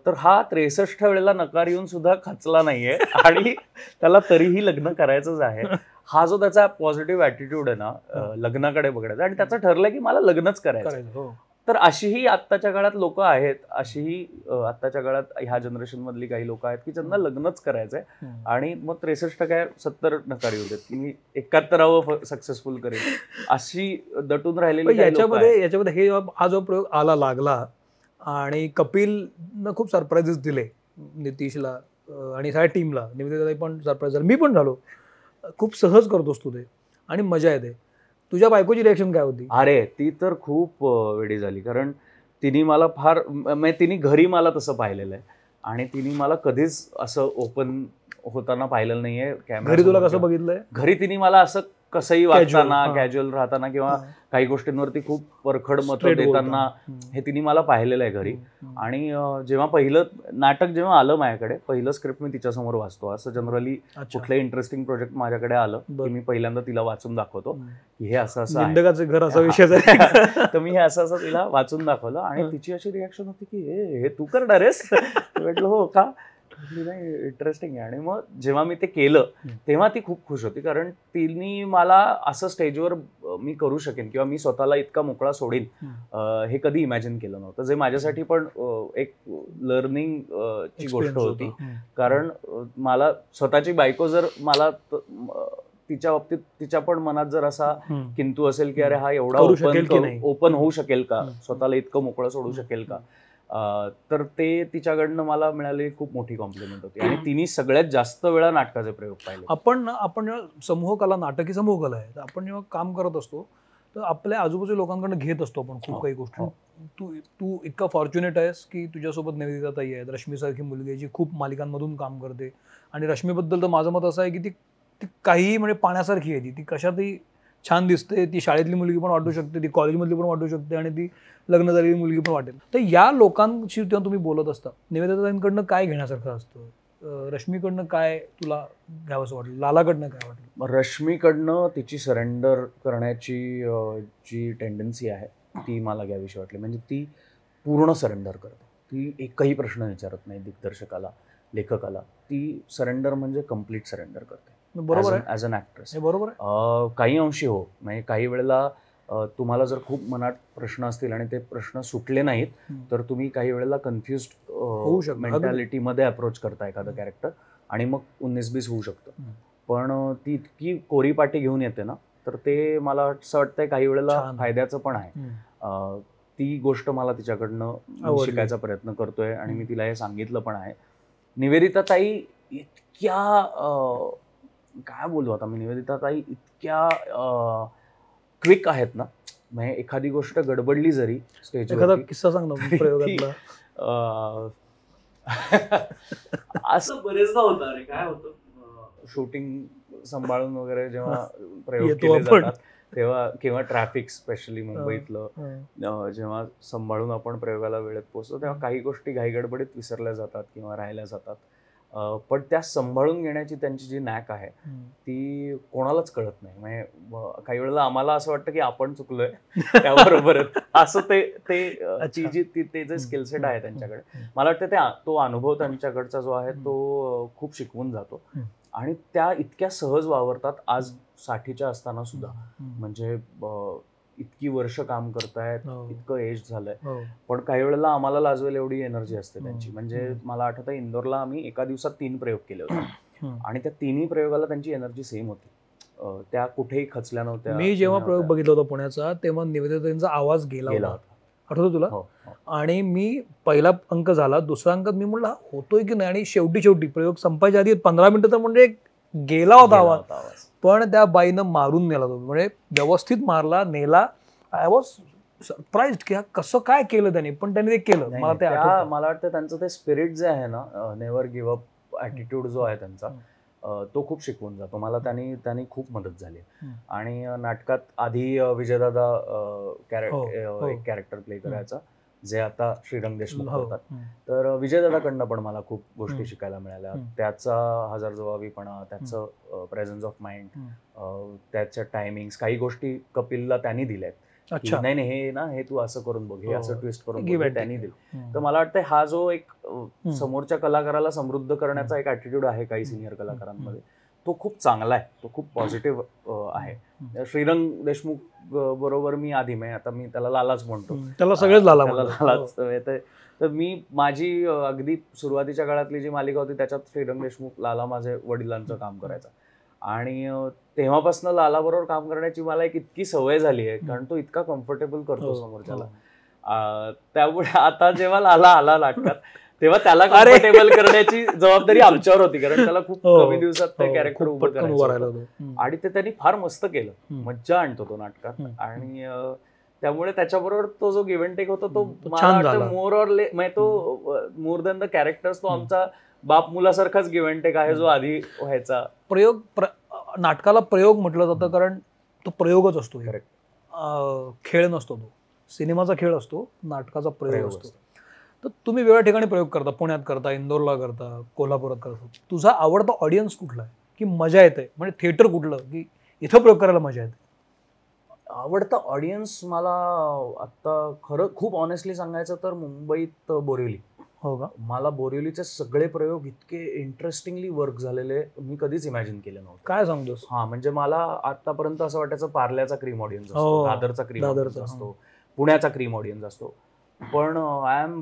तर हा त्रेसष्ट वेळेला नकार येऊन सुद्धा खचला नाहीये. *laughs* आणि त्याला तरीही लग्न करायचंच आहे. हा जो त्याचा पॉझिटिव्ह ऍटिट्यूड आहे ना लग्नाकडे बघण्याचा. आणि त्याचं ठरलंय की मला लग्नच करायचं करायचं हो. तर अशीही आत्ताच्या काळात लोक आहेत अशीही आत्ताच्या काळात ह्या जनरेशन मधली काही लोक आहेत की ज्यांना लग्नच करायचंय. आणि मग त्रेसष्ट काय सत्तर नकार येऊ देत की मी एकाहत्तरावं सक्सेसफुल करेन. अशी दटून राहिलेली. याच्यामध्ये याच्यामध्ये हे हा जो प्रयोग आला लागला आणि कपिलनं खूप सरप्राईजेस दिले नितीशला आणि सगळ्या टीमला. निवेदिताताई पण सरप्राईज झालं मी पण झालो. खूप सहज करतोस तू ते. आणि मजा येते. तुझ्या बायकोची रिॲक्शन काय होती? अरे ती तर खूप वेडी झाली. कारण तिने मला फार म- म्हणजे तिने घरी मला तसं पाहिलेलं आहे. आणि तिने मला कधीच असं ओपन होताना पाहिलेलं नाहीये. घरी तुला कसं बघितलंय? घरी तिने मला असं कसंही वागताना हा. कॅज्युअल राहताना किंवा. काही गोष्टींवरती खूप परखड मतं देताना. हे तिने मला पाहिलेलं आहे घरी. आणि जेव्हा पहिलं नाटक जेव्हा आलं माझ्याकडे पहिलं स्क्रिप्ट मी तिच्यासमोर वाचतो असं जनरली. कुठलंही इंटरेस्टिंग प्रोजेक्ट माझ्याकडे आलं. की मी पहिल्यांदा तिला वाचून दाखवतो. की हे असं असं घर असा. विषय आहे *laughs* तर मी हे असं असं तिला वाचून दाखवलं आणि. तिची अशी रिॲक्शन होती की हे तू करणार आहेस *laughs* म्हटलं हो का नाही इंटरेस्टिंग आहे आणि मग जेव्हा मी ते केलं. तेव्हा ती खूप खुश होती कारण तिने मला असं स्टेजवर मी करू शकेन किंवा मी स्वतःला इतका मोकळा सोडीन हं. कधी इमॅजिन केलं नव्हतं जे माझ्यासाठी पण एक लर्निंग ची गोष्ट होती. कारण मला स्वतःची बायको जर मला तिच्या बाबतीत तिच्या पण मनात जर असा. किंतु असेल की अरे हा एवढा करू शकेल की ओपन नाही? ओपन होऊ शकेल का. स्वतःला इतकं मोकळं सोडू शकेल का तर ते तिच्याकडनं मला मिळालेली खूप मोठी कॉम्प्लिमेंट होती. आणि तिने सगळ्यात जास्त वेळा नाटकाचे प्रयोग पाहिले. आपण ना आपण समूह कला नाटकी समूह कला आहे तर आपण जेव्हा काम करत असतो तर आपल्या आजूबाजूच्या लोकांकडनं घेत असतो आपण खूप हो, काही गोष्टी. हो. तू तू इतका फॉर्च्युनेट आहेस की तुझ्यासोबत निवेदिता ताई आहेत रश्मीसारखी मुलगी आहे जी खूप मालिकांमधून काम करते. आणि रश्मीबद्दल तर माझं मत असं आहे की ती ती काहीही म्हणजे पाण्यासारखी आहे ती. ती कशातही छान दिसते ती शाळेतली मुलगी पण वाटू शकते ती कॉलेजमधली पण वाटू शकते आणि ती लग्न झालेली मुलगी पण वाटेल. तर या लोकांशी तेव्हा तुम्ही बोलत असता निवेदताईंकडनं काय घेण्यासारखं असतं? रश्मीकडनं काय तुला घ्यावंसं वाटलं? लालाकडनं काय वाटलं? रश्मीकडनं तिची सरेंडर करण्याची जी टेंडन्सी आहे ती मला घ्यावीशी वाटली. म्हणजे ती पूर्ण सरेंडर करते. ती एकही प्रश्न विचारत नाही दिग्दर्शकाला लेखकाला. ती सरेंडर म्हणजे कंप्लीट सरेंडर करते. बरोबर आहे ॲज अन ॲक्ट्रेस हे बरोबर आहे काही अंशी हो म्हणजे काही वेळेला तुम्हाला जर खूप मनात प्रश्न असतील आणि ते प्रश्न सुटले नाहीत. तर तुम्ही काही वेळेला कन्फ्युज होऊ शकतं. मेंटॅलिटीमध्ये अप्रोच करता एखादं कॅरेक्टर आणि मग उन्नीस बीस होऊ शकतं. पण ती इतकी कोरी पाटी घेऊन येते ना तर ते मला असं वाटतंय काही वेळेला. फायद्याचं पण आहे ती गोष्ट मला तिच्याकडनं. शिकायचा प्रयत्न करतोय आणि मी. तिला हे सांगितलं पण आहे निवेदिता ताई इतक्या काय बोलू आता मी निवेदिता ताई इतक्या क्विक आहेत ना म्हणजे एखादी गोष्ट गडबडली जरी एखादा स्टेजवर किस्सा सांग ना प्रयोगातला. *laughs* असं बरेचदा होतं अरे काय होतं? शूटिंग सांभाळून वगैरे जेव्हा *laughs* प्रयोग केले. जातात तेव्हा किंवा ट्रॅफिक स्पेशली मुंबईतलं जेव्हा सांभाळून आपण प्रयोगाला वेळेत पोहोचतो तेव्हा काही गोष्टी घाईगडबडीत विसरल्या जातात किंवा राहिल्या जातात. पण त्या सांभाळून घेण्याची त्यांची जी नॅक आहे. ती कोणालाच कळत नाही म्हणजे काही वेळेला आम्हाला असं वाटतं की आपण चुकलोय त्याबरोबर *laughs* असं ते ते ती. जी ती ते जे स्किल सेट हं, आहे त्यांच्याकडे. मला वाटतं त्या तो अनुभव त्यांच्याकडचा जो आहे. तो खूप शिकवून जातो. आणि त्या इतक्या सहज वावरतात आज साठीच्या असताना सुद्धा. म्हणजे इतकी वर्ष काम करतायत हो. इतकं एज झालंय हो. पण काही वेळेला आम्हाला लाजवेल एवढी एनर्जी असते हम्म. त्यांची म्हणजे. मला आठवतं इंदोरला आम्ही एका दिवसात तीन प्रयोग केले होते *clears throat* हं. आणि त्या तिन्ही प्रयोगाला त्यांची एनर्जी सेम होती त्या कुठेही खचल्या नव्हत्या मी जेव्हा हे प्रयोग. बघितला होता पुण्याचा तेव्हा निवेदितांचा आवाज गेला होता आठवतो तुला हो, हो. आणि मी पहिला अंक झाला दुसरा अंकात मी म्हणलं हा होतोय की नाही आणि शेवटी शेवटी प्रयोग संपायच्या आधी पंधरा मिनिटं तर म्हणजे गेला होता आवाज पण त्या बाईनं मारून नेला तो. म्हणजे व्यवस्थित मारला नेला. आय वॉज सरप्राईज की हा कसं काय केलं त्याने पण त्याने ते केलं. मला ते त्या- आठवतं. मला वाटतं त्यांचं ते स्पिरिट जे आहे ना नेव्हर गिव्ह अप ॲटिट्यूड जो आहे त्यांचा. अं, तो खूप शिकवून जातो. मला त्यांनी त्यांनी खूप मदत झाली हम्म. आणि अं, नाटकात आधी अं, विजयदादा अं, कॅरे- हो, हो. एक कॅरेक्टर प्ले करायचा. जे आता श्रीरंग देशमुख हो. करतात हं. तर विजयदादाकडनं पण मला खूप गोष्टी. शिकायला मिळाल्या. त्याचा हजार जबाबीपणा त्याचं प्रेझेन्स ऑफ माइंड. त्याच्या टायमिंग्स काही गोष्टी कपिलला त्यांनी दिल्यात नाही नाही हे ना हे तू असं करून बघ हे हो. असं ट्विस्ट करून त्यांनी. दिलं. तर मला वाटतं हा जो एक समोरच्या कलाकाराला समृद्ध करण्याचा एक ऍटिट्यूड आहे काही सिनियर कलाकारांमध्ये तो खूप चांगला आहे. तो खूप पॉझिटिव्ह आहे. श्रीरंग देशमुख बरोबर मी आधी म्हणजे आता मी त्याला लालाच म्हणतो. हं. त्याला सगळेच लाला. लालाच येतंय. तर मी माझी अगदी सुरुवातीच्या काळातली जी मालिका होती त्याच्यात श्रीरंग देशमुख लाला माझे वडिलांचं काम करायचा. आणि तेव्हापासून लाला बरोबर काम करण्याची मला एक इतकी सवय झाली आहे कारण तो इतका कम्फर्टेबल करतो हो, समोरच्याला. हो. त्यामुळे आता जेव्हा लाला आला नाटकात तेव्हा त्याला! कम्फर्टेबल करण्याची जबाबदारी *laughs* आमच्यावर होती कारण त्याला खूप हो, कमी दिवसात ते हो, कॅरेक्टर उभं करायचं हं. आणि ते त्यांनी फार मस्त केलं हं. मज्जा आणतो तो नाटकात हं. आणि त्यामुळे त्याच्याबरोबर तो जो गिव्ह टेक होता तो हं. मोर ऑर ले म्हणजे तो मोर दॅन द कॅरेक्टर्स तो हं. आमचा बाप मुलासारखाच गिव्हन टेक आहे जो आधी व्हायचा प्रयोग प्र नाटकाला प्रयोग म्हटलं जातं कारण तो प्रयोगच असतो हे. खेळ नसतो तो सिनेमाचा खेळ असतो नाटकाचा प्रयोग असतो. तर तुम्ही वेगळ्या ठिकाणी प्रयोग करता. पुण्यात करता इंदोरला करता कोल्हापुरात करता. तुझा आवडता ऑडियन्स कुठला आहे? की मजा येते? म्हणजे थिएटर कुठलं? की इथं प्रयोग करायला मजा येते? आवडता ऑडियन्स मला आता खरं खूप ऑनेस्टली सांगायचं तर मुंबईत बोरिवली. हो का? मला बोरिवलीचे सगळे प्रयोग इतके इंटरेस्टिंगली वर्क झालेले मी कधीच इमॅजिन केले नव्हते. काय सांगतोस? हा म्हणजे मला आतापर्यंत असं वाटायचं पार्ल्याचा क्रीम ऑडियन्स असतो हो, दादरचा क्रीम ऑडियन्स असतो पुण्याचा क्रीम ऑडियन्स असतो. पण आय एम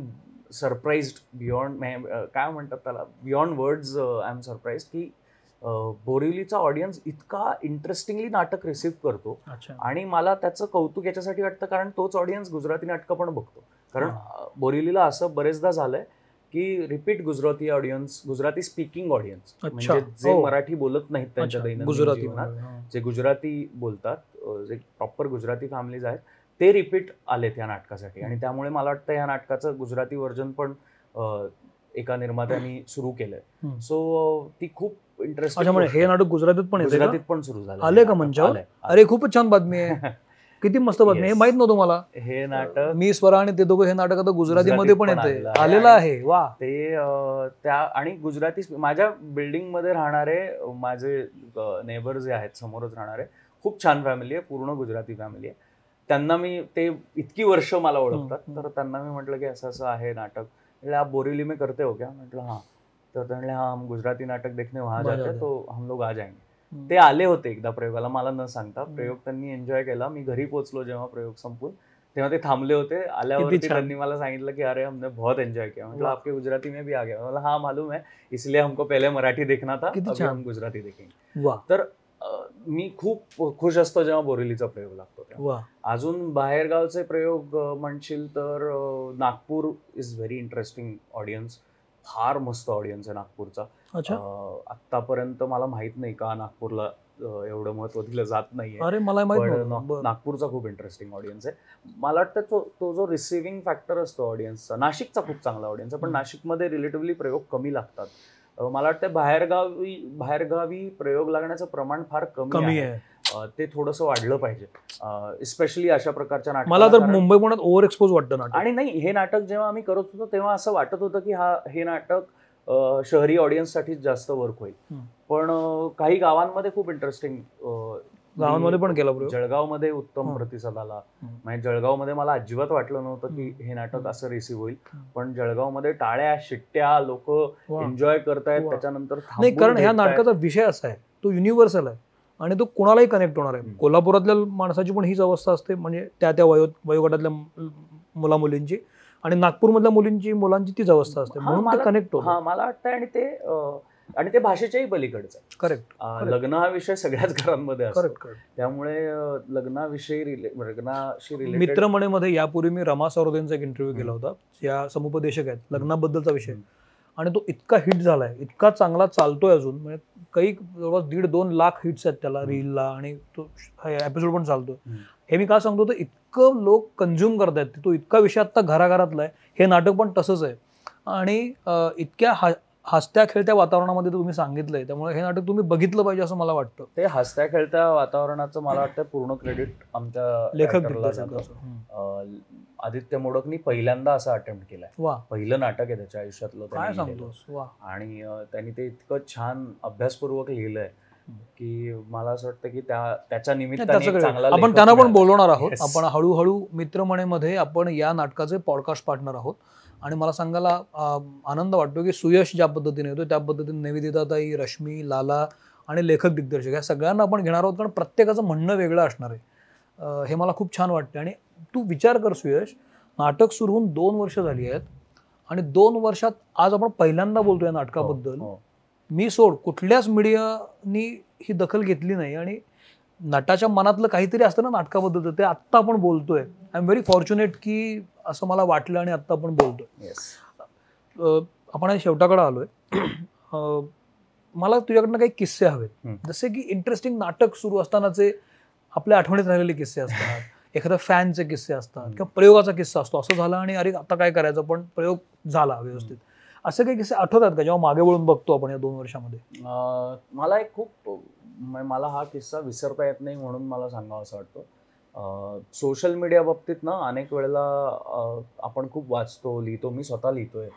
सरप्राईज्ड बियॉन्ड काय म्हणतात त्याला? Beyond words I am surprise की बोरिवलीचा ऑडियन्स इतका इंटरेस्टिंगली नाटक रिसीव्ह करतो. आणि मला त्याचं कौतुक याच्यासाठी वाटतं कारण तोच ऑडियन्स गुजराती नाटकं पण बघतो. कारण बोरिवलीला असं बरेचदा झालंय की repeat Gujarati audience Gujarati speaking audience अच्छा. म्हणजे जे हो. मराठी बोलत नाहीत त्यांच्या दैनंदिन गुजराती. जे गुजराती बोलतात जे प्रॉपर गुजराती फॅमिलीज आहेत ते रिपीट आलेत या नाटकासाठी. आणि त्यामुळे मला वाटतं या नाटकाचं गुजराती व्हर्जन पण एका निर्मात्याने सुरू केलंय. सो ती खूप म्हणजे हे इंटरेस्टिंग नाटक गुजरातीत पण? गुजरातीत पण सुरू झालं आले का मंचावर? अरे खूपच छान बातमी आहे. *laughs* किती मस्त बातमी आहे. हे. माहीत नव्हतं मला. हे नाटक मी स्वरा आणि ते दोघं हे नाटक आता गुजरातीमध्ये पण येते आलेलं आहे. वा. ते त्या आणि गुजराती माझ्या बिल्डिंगमध्ये राहणारे माझे नेबर जे आहेत समोरच राहणारे खूप छान फॅमिली आहे पूर्ण गुजराती फॅमिली आहे. त्यांना मी ते इतकी वर्ष मला ओळखतात. तर त्यांना मी म्हटलं की असं असं आहे नाटक. म्हटलं आप बोरीवली में करते हो क्या? म्हटलं हां. तर ते म्हणले हाँ हम गुजराती नाटक देखने वहाँ जाते. तो हम लोग आ जाएंगे. ते आले होते एकदा प्रयोगाला मला न सांगता. प्रयोग त्यांनी एन्जॉय केला. मी घरी पोहोचलो जेव्हा प्रयोग संपून. तेव्हा ते थांबले होते. आल्यावरती छान. त्यांनी मला सांगितलं की अरे हमने बहुत एंजॉय किया. मतलब वाह. आपके गुजराती में भी आ गया. मतलब हाँ मालूम है. इसलिए हमको पहले मराठी देखना था. अभी. हम गुजराती देखेंगे. तर मी खूप खुश असतो जेव्हा बोरिवलीचा प्रयोग लागतो. वा. अजून बाहेरगावचे प्रयोग म्हणशील तर Nagpur is very interesting audience फार मस्त ऑडियन्स आहे नागपूरचा. आत्तापर्यंत मला माहीत नाही का नागपूरला एवढं महत्त्व दिलं जात नाहीये. अरे मला. नागपूरचा खूप इंटरेस्टिंग ऑडियन्स आहे. मला वाटतं तो तो जो रिसिव्हिंग फॅक्टर असतो ऑडियन्सचा नाशिकचा खूप चांगला ऑडियन्स आहे पण. नाशिकमध्ये रिलेटिव्हली प्रयोग कमी लागतात. मला वाटतं बाहेरगावी बाहेरगावी प्रयोग लागण्याचं प्रमाण फार कमी आहे. ते थोडंसं वाढलं पाहिजे. स्पेशली अशा प्रकारच्या मला नाटकाला तर मुंबई पुण्यात ओव्हर एक्सपोज वाटतं नाटक. आणि नाही हे नाटक जेव्हा आम्ही करत होतो तेव्हा असं वाटत होतं की हा हे नाटक शहरी ऑडियन्ससाठीच जास्त वर्क होईल. पण काही गावांमध्ये खूप इंटरेस्टिंग गावांमध्ये पण केला प्रयोग जळगावमध्ये उत्तम. प्रतिसाद आला. म्हणजे जळगावमध्ये मला अजिबात वाटलं नव्हतं की हं. नाटक. असं रिसिव्ह होईल. पण जळगावमध्ये टाळ्या शिट्ट्या लोक. एन्जॉय करतायत. त्याच्यानंतर नाही कारण ह्या. नाटकाचा विषय असा आहे तो युनिव्हर्सल आहे आणि तो कोणालाही कनेक्ट होणार आहे. कोल्हापुरातल्या माणसाची पण हीच अवस्था असते म्हणजे त्या त्या वयो वयोगटातल्या मुला मुलींची आणि नागपूरमधल्या मुलींची मुलांची तीच अवस्था असते म्हणून कनेक्ट हा होतो मला वाटतं आणि ते आणि ते भाषेच्याही पलीकडचं. आहे करेक्ट अं, Correct. लग्न हा विषय सगळ्याच घरांमध्ये असतो. करेक्ट करेक्ट त्यामुळे लग्नाविषयी लग्नाशी रिलेटेड मित्रमणेमध्ये यापूर्वी मी रमा सरोदेंचा एक इंटरव्ह्यू केला होता. या समुपदेशक आहेत. लग्नाबद्दलचा विषय. आणि तो इतका हिट झालाय. इतका चांगला चालतोय अजून. म्हणजे काही जवळपास दीड दोन लाख हिट्स आहेत त्याला. रीलला आणि तो एपिसोड पण चालतोय. हे मी का सांगतो? तर इतकं लोक कन्झ्युम करतायत. तो इतका विषय आत्ता घराघरातला आहे. हे नाटक पण तसंच आहे. आणि इतक्या हा हसत्या खेळत्या वातावरणामध्ये तुम्ही सांगितलंय त्यामुळे हे नाटक तुम्ही बघितलं पाहिजे असं मला वाटतं ते हसत्या खेळत्या वातावरणाचं मला वाटतं पूर्ण क्रेडिट आमच्या लेखक आदित्य मोडकनी पहिल्यांदा असं अटेम्प्ट केलाय वा पहिलं नाटक आहे त्याच्या आयुष्यातलं काय. सांगतोस वा आणि त्यांनी ते इतकं छान अभ्यासपूर्वक लिहिलंय. की मला असं वाटतं की त्या त्याच्या निमित्ताने. चांगला आपण त्यांना पण. बोलवणार आहोत. आपण हळूहळू मित्रमणेमध्ये आपण या नाटकाचे पॉडकास्ट पार्टनर आहोत आणि मला सांगायला आनंद वाटतो की सुयश ज्या पद्धतीने येतो त्या पद्धतीने निवेदिताताई रश्मी लाला आणि लेखक दिग्दर्शक या सगळ्यांना आपण घेणार आहोत कारण प्रत्येकाचं म्हणणं वेगळं असणार आहे. हे मला खूप छान वाटतं आणि तू विचार कर सुयश नाटक सुरू होऊन दोन वर्ष झाली आहेत आणि दोन वर्षात आज आपण पहिल्यांदा बोलतोय या नाटकाबद्दल. हो, हो. मी सोड कुठल्याच मीडियानी ही दखल घेतली नाही आणि नटाच्या मनातलं काहीतरी असतं ना नाटकाबद्दल ते आत्ता आपण बोलतोय. आय एम व्हेरी फॉर्च्युनेट की असं मला वाटलं आणि आत्ता आपण बोलतोय. Yes. आपण शेवटाकडे आलोय. मला तुझ्याकडनं काही किस्से हवेत. जसे की इंटरेस्टिंग नाटक सुरू असतानाचे आपल्या आठवणीत राहिलेले किस्से असतात. *laughs* एखाद्या फॅनचे किस्से असतात. किंवा प्रयोगाचा किस्सा असतो. असं झालं आणि अरे आता काय करायचं? पण प्रयोग झाला व्यवस्थित. असं काही किस्से आठवतात का जेव्हा मागे वळून बघतो आपण या दोन वर्षामध्ये? मला एक खूप म- मला हा किस्सा विसरता येत नाही म्हणून मला सांगावं असं वाटतं. सोशल मीडिया बाबतीत ना अनेक वेळेला आपण खूप वाचतो लिहितो. मी स्वतः लिहितोय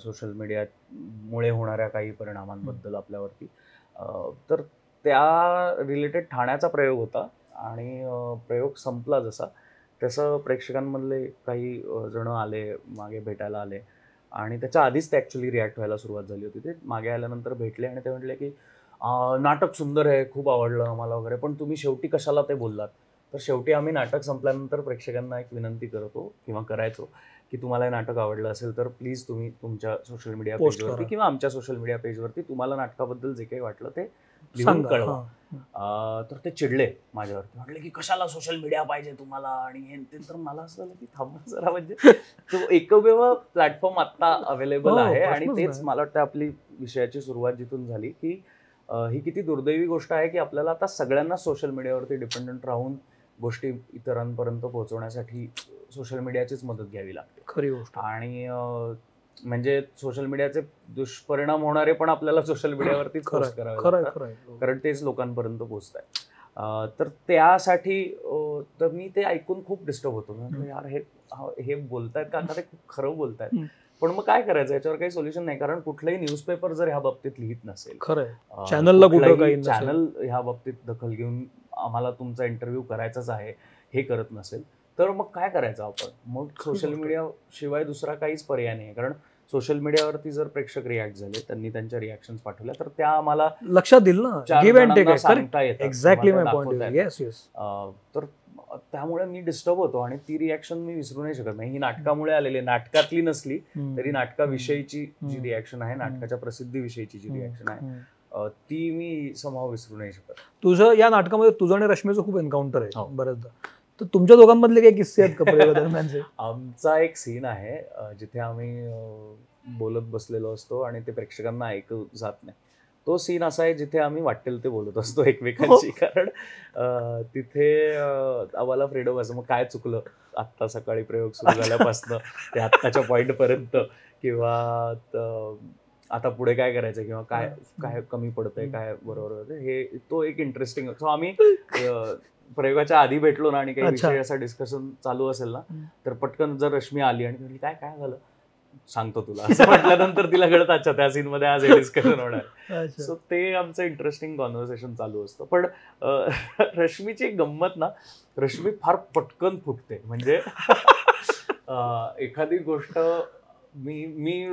सोशल मीडियामुळे होणाऱ्या काही परिणामांबद्दल आपल्यावरती. तर त्या रिलेटेड ठाण्याचा प्रयोग होता आणि प्रयोग संपला जसा. तसं प्रेक्षकांमधले काही जण आले मागे भेटायला आले आणि त्याच्या आधीच ते ॲक्च्युली रिॲक्ट व्हायला सुरुवात झाली होती. ते मागे आल्यानंतर भेटले आणि ते म्हटले की "अं, नाटक सुंदर आहे खूप आवडलं आम्हाला वगैरे पण तुम्ही शेवटी कशाला ते बोललात? तर शेवटी आम्ही नाटक संपल्यानंतर प्रेक्षकांना एक विनंती करतो किंवा करायचो की तुम्हाला हे नाटक आवडलं असेल तर प्लीज तुम्ही तुमच्या सोशल मीडिया पेजवरती. किंवा आमच्या सोशल मीडिया पेजवरती तुम्हाला नाटकाबद्दल जे काही वाटलं ते लिहून कळवा. तर ते चिडले माझ्यावरती. म्हटले की कशाला सोशल मीडिया पाहिजे तुम्हाला? आणि हे ते तर मला असं झालं की थांबा जरा म्हणजे तो एकमेव प्लॅटफॉर्म आता अवेलेबल हो, आहे आणि तेच. मला वाटतं आपली विषयाची सुरुवात जिथून झाली की ही किती दुर्दैवी गोष्ट आहे की आपल्याला आता सगळ्यांना सोशल मीडियावरती डिपेंडंट राहून गोष्टी इतरांपर्यंत पोहोचवण्यासाठी सोशल मीडियाचीच मदत घ्यावी लागते. खरी गोष्ट. आणि म्हणजे सोशल मीडियाचे दुष्परिणाम होणारे पण आपल्याला सोशल मीडियावरतीच *laughs* खरंय, पोस्ट करावे. खरंय कारण तेच लोकांपर्यंत पोहोचत आहे तर त्यासाठी तर मी ते ऐकून खूप डिस्टर्ब होतो. यार हे हा- हे बोलतायत का? ते खूप खरं बोलतायत. पण मग काय करायचं? याच्यावर काही सोल्युशन नाही. कारण कुठलंही न्यूजपेपर जर ह्या बाबतीत लिहित नसेल खरंय. अं, चॅनलला काही. चॅनल ह्या बाबतीत दखल घेऊन आम्हाला तुमचा इंटरव्ह्यू करायचाच आहे हे करत नसेल तर मग काय करायचं आपण? मग सोशल. मीडिया शिवाय दुसरा काहीच पर्याय नाही कारण सोशल मीडियावरती जर प्रेक्षक रिॲक्ट झाले त्यांनी त्यांच्या रिॲक्शन पाठवल्या तर त्या आम्हाला लक्षात येईल ना. सांगता येतात. एक्झॅक्टली तर त्यामुळे मी डिस्टर्ब होतो आणि ती रिॲक्शन मी विसरू नाही शकत नाही. ही नाटकामुळे आलेली. नाटकातली नसली तरी नाटकाविषयीची जी. रिॲक्शन आहे नाटकाच्या प्रसिद्धीविषयीची जी रिॲक्शन आहे ती मी समाव विसरू नाही शकत. तुझं या नाटकामध्ये तुझं आणि रश्मीचं खूप एन्काउंटर आहे हो. बऱ्याचदा. तर तुमच्या दोघांमधले काही किस्से आहेत का प्रयोगादरम्यानचे *laughs* आमचा एक सीन आहे जिथे आम्ही बोलत बसलेलो असतो आणि ते प्रेक्षकांना ऐकू जात नाही. तो सीन असा आहे जिथे आम्ही वाटेल ते बोलत असतो एकमेकांशी. *laughs* कारण तिथे आम्हाला फ्रीडम असं मग काय चुकलं? आत्ता सकाळी प्रयोग सुरू झाल्यापासनं ते आत्ताच्या पॉईंट पर्यंत. किंवा आता पुढे काय करायचं किंवा काय काय कमी पडतंय काय बरोबर हे तो एक इंटरेस्टिंग सो आम्ही प्रयोगाच्या आधी भेटलो ना आणि काही. विषय असा डिस्कशन चालू असेल ना. तर पटकन जर रश्मी आली आणि ती म्हणली काय काय झालं? सांगतो तुला. असं म्हटल्यानंतर तिला कळत अच्छा त्या सीन मध्ये आज हे डिस्कशन होणार अच्छा. सो ते आमचं इंटरेस्टिंग कॉन्व्हर्सेशन चालू असतं. पण *laughs* रश्मीची गंमत ना रश्मी फार पटकन फुटते. म्हणजे एखादी गोष्ट मी मी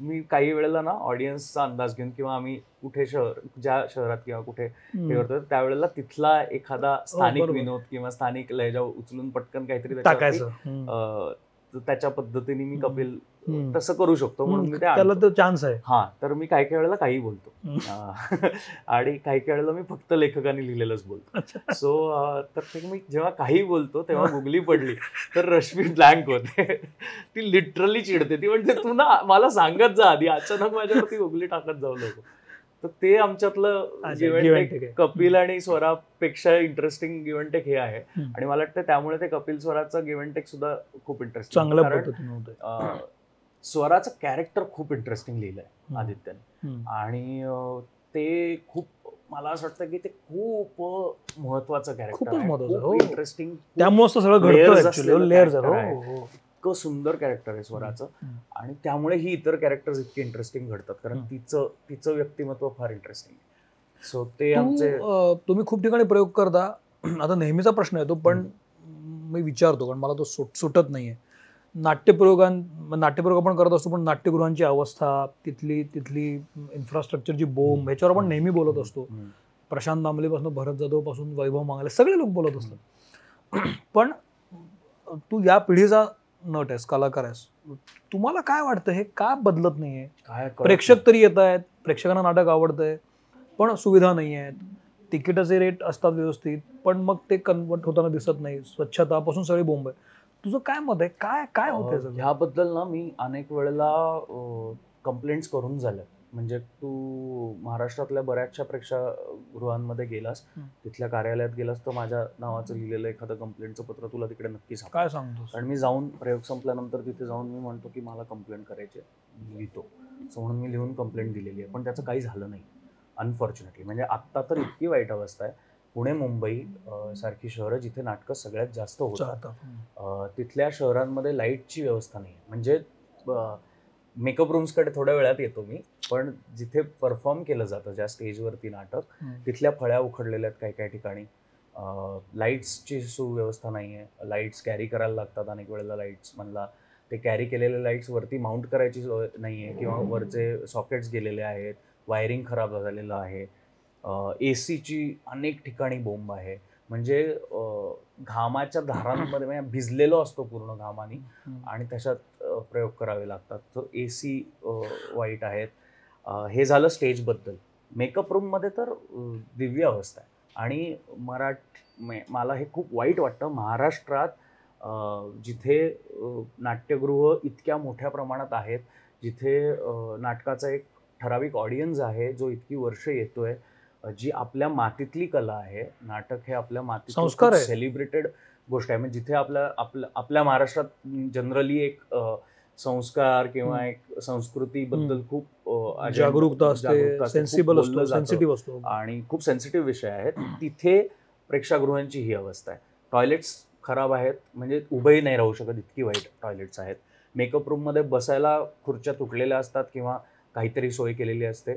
मी काही वेळेला ना ऑडियन्सचा अंदाज घेऊन किंवा आम्ही कुठे शहर ज्या शहरात किंवा कुठे हे. करतो त्यावेळेला तिथला एखादा स्थानिक बरोबर. विनोद किंवा स्थानिक लहजा उचलून पटकन काहीतरी टाकायचं त्याच्या पद्धतीने मी. कपिल. तसं करू शकतो म्हणून मी ते त्याला. तर चान्स आहे. हा तर मी काही काही वेळेला काही बोलतो. *laughs* आणि काही काही वेळेला मी फक्त लेखकांनी लिहिलेलंच बोलतो. सो तर ते मी जेव्हा काही बोलतो तेव्हा गुगली पडली तर रश्मी ब्लँक होते. ती लिटरली चिडते. ती म्हणते तू ना मला सांगत जा. आधी अचानक माझ्यावरती गुगली टाकत जाऊ नको. तर ते आमच्यातलं आहे. कपिल आणि स्वरापेक्षा इंटरेस्टिंग गिव्हन टेक हे आहे. आणि मला वाटतं त्यामुळे ते कपिल स्वराचं गिव्हन टेक सुद्धा खूप इंटरेस्टिंग कारण अं, स्वराचं कॅरेक्टर खूप इंटरेस्टिंग लिहिलंय हम्म. आदित्यने आणि ते खूप मला असं वाटतं की ते खूप महत्वाचं कॅरेक्टर. इंटरेस्टिंग त्यामुळेच तर सगळं लेअर्स आहे. इतकं सुंदर कॅरेक्टर आहे स्वराचं. आणि त्यामुळे ही इतर कॅरेक्टर्स इतके इंटरेस्टिंग घडतात. कारण. तिचं तिचं व्यक्तिमत्व फार इंटरेस्टिंग सो ते आमचे तुम्ही खूप ठिकाणी प्रयोग करता. *clears throat* आता नेहमीचा प्रश्न येतो पण मी विचारतो कारण मला तो सुट सुटत नाहीये. नाट्यप्रयोगां नाट्यप्रयोग आपण करत असतो पण नाट्यगृहांची अवस्था तिथली तिथली इन्फ्रास्ट्रक्चरची बोंब ह्याच्यावर आपण नेहमी बोलत असतो. प्रशांत दामलेपासून भरत जाधवपासून वैभव मांगले सगळे लोक बोलत असतात. पण तू या पिढीचा नट आहेस कलाकार आहेस. तुम्हाला काय वाटतं? हे का बदलत नाहीये? काय कळत प्रेक्षक तरी येत आहेत प्रेक्षकांना नाटक आवडतंय पण सुविधा नाही आहेत. तिकिटाचे रेट असतात व्यवस्थित पण मग ते कन्वर्ट होताना दिसत नाही. स्वच्छतापासून सगळी बोंब आहे. तुझं काय मत आहे? काय काय सगळं? ह्याबद्दल ना मी अनेक वेळेला कंप्लेंट्स करून झाल्या. म्हणजे तू महाराष्ट्रातल्या बऱ्याचशा प्रेक्षागृहांमध्ये गेलास. तिथल्या कार्यालयात गेलास तर माझ्या नावाचं लिहिलेलं एखादं कंप्लेंटचं पत्र तुला तिकडे नक्की काय सांगतोस? कारण मी जाऊन प्रयोग संपल्यानंतर तिथे जाऊन मी म्हणतो की मला कंप्लेंट करायची लिहितो. सो म्हणून मी लिहून कंप्लेंट दिलेली आहे. पण त्याचं काही झालं नाही. अनफॉर्च्युनेटली म्हणजे आत्ता तर इतकी वाईट अवस्था आहे. पुणे मुंबई सारखी शहरं जिथे नाटकं सगळ्यात जास्त होतात. तिथल्या शहरांमध्ये लाईटची व्यवस्था नाही म्हणजे मेकअप रूम्सकडे थोड्या वेळात येतो मी पण जिथे परफॉर्म केलं जातं ज्या स्टेजवरती नाटक. तिथल्या फळ्या उखडलेल्या आहेत काही काही ठिकाणी. लाईट्सची सुव्यवस्था नाही आहे. लाईट्स कॅरी करायला लागतात अनेक वेळेला लाईट्स म्हणला. ते कॅरी केलेले लाईट्स वरती माउंट करायची सोय नाही आहे किंवा वरचे सॉकेट्स गेलेले आहेत वायरिंग खराब झालेलं आहे. ए सीची अनेक ठिकाणी बोंब आहे. म्हणजे घामाच्या धारांमध्ये *laughs* म्हणजे भिजलेलो असतो पूर्ण घामाने. आणि त्याच्यात प्रयोग करावे लागतात. तर ए सी वाईट आहेत. हे झालं स्टेजबद्दल मेकअप रूममध्ये तर दिव्य अवस्था आहे. आणि मराठ मे- मला हे खूप वाईट वाटतं. महाराष्ट्रात जिथे नाट्यगृह इतक्या मोठ्या प्रमाणात आहेत जिथे नाटकाचा एक ठराविक ऑडियन्स आहे जो इतकी वर्ष येतोय अ, जी आपल्या मातीतली कला आहे. नाटक हे आपल्या मातीत संस्कार आहे. सेलिब्रेटेड गोष्ट आहे. म्हणजे जिथे आपल्या आपल्या आपल्या महाराष्ट्रात जनरली एक संस्कार किंवा. एक संस्कृतीबद्दल खूप अ, agenda- जागरूकता असते खूप सेन्सिबल असतो. सेन्सिटिव्ह असतो. आणि खूप सेन्सिटिव्ह विषय आहेत. तिथे प्रेक्षागृहांची ही अवस्था आहे. टॉयलेट्स खराब आहेत म्हणजे उभंही नाही राहू शकत इतकी वाईट टॉयलेट्स आहेत. मेकअप रूममध्ये बसायला खुर्च्या तुटलेल्या असतात किंवा काहीतरी सोय केलेली असते.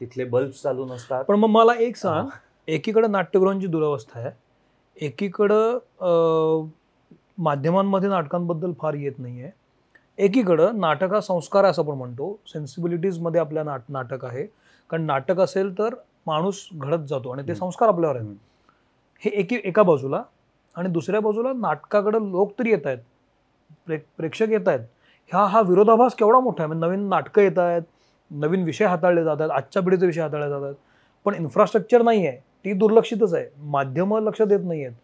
तिथले बल्ब चालू नसतात. पण मग मला एक सांग एकीकडे नाट्यगृहांची दुरावस्था आहे. एकीकडं माध्यमांमध्ये नाटकांबद्दल फार येत नाही आहे एकीकडं नाटक हा संस्कार असं आपण म्हणतो. सेन्सिबिलिटीजमध्ये आपल्या नाट नाटक आहे. कारण नाटक असेल तर माणूस घडत जातो आणि ते. संस्कार आपल्यावर आहेत. हे एकी एका बाजूला आणि दुसऱ्या बाजूला नाटकाकडे लोक तरी येत आहेत. प्रे प्रेक्षक येत आहेत. ह्या हा विरोधाभास केवढा मोठा आहे. म्हणजे नवीन नाटकं येत आहेत. नवीन विषय हाताळले जात आहेत. आजच्या पिढीचे विषय हाताळले जात आहेत. पण इन्फ्रास्ट्रक्चर नाही आहे ती दुर्लक्षितच आहे. माध्यमं लक्ष देत नाही आहेत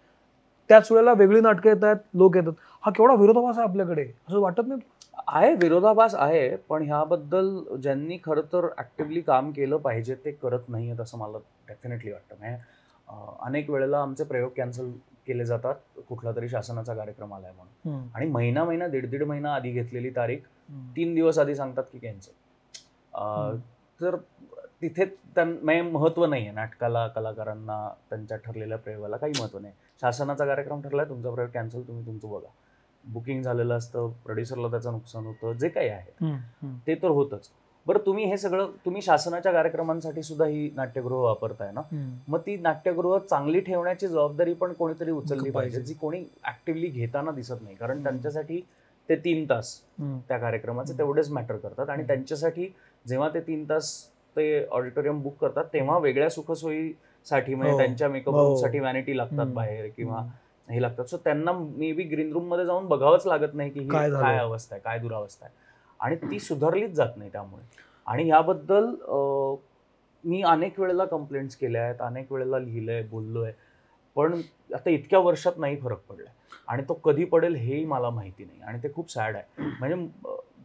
त्याच वेळेला वेगळी नाटकं येत आहेत लोक येतात. हा केवढा विरोधाभास आहे आपल्याकडे? असं वाटत नाही? आहे विरोधाभास आहे पण ह्याबद्दल ज्यांनी खरं तर ऍक्टिव्हली काम केलं पाहिजे ते करत नाही आहेत असं मला डेफिनेटली वाटतं. म्हणजे अनेक वेळेला आमचे प्रयोग कॅन्सल केले जातात कुठला तरी शासनाचा कार्यक्रम आलाय म्हणून. आणि महिना महिना दीड दीड महिना आधी घेतलेली तारीख. तीन दिवस आधी सांगतात की कॅन्सल. तर तिथे त्यां म्हणजे महत्त्व नाही आहे नाटकाला कलाकारांना त्यांच्या ठरलेल्या प्रयोगाला काही महत्त्व नाही शासनाचा कार्यक्रम ठरलाय तुमचा प्रयोग कॅन्सल तुम्ही तुमचं बघा बुकिंग झालेलं असतं प्रोड्युसरला त्याचं नुकसान होतं जे काही आहे. ते तर होतच बरं तुम्ही हे सगळं तुम्ही शासनाच्या कार्यक्रमांसाठी सुद्धा ही नाट्यगृह वापरताय ना. मग ती नाट्यगृह चांगली ठेवण्याची जबाबदारी पण कोणीतरी उचलली पाहिजे. जी कोणी ऍक्टिव्हली घेताना दिसत नाही कारण. त्यांच्यासाठी ते तीन तास. त्या कार्यक्रमाचे. तेवढेच मॅटर करतात आणि. त्यांच्यासाठी जेव्हा ते तीन तास ते ऑडिटोरियम बुक करतात तेव्हा वेगळ्या सुखसोयीसाठी म्हणजे हो. त्यांच्या मेकअप. रूमसाठी व्हॅनिटी लागतात. बाहेर किंवा. हे लागतात सो त्यांना मे बी ग्रीन रूममध्ये जाऊन बघावंच लागत नाही की काय अवस्था आहे काय दुरावस्था आहे आणि ती सुधारलीच जात नाही त्यामुळे आणि ह्याबद्दल अं, मी अनेक वेळेला कंप्लेंट्स केल्या आहेत अनेक वेळेला लिहिलंय बोललोय पण आता इतक्या वर्षात नाही फरक पडलाय आणि तो कधी पडेल हेही मला माहिती नाही आणि ते खूप सॅड आहे म्हणजे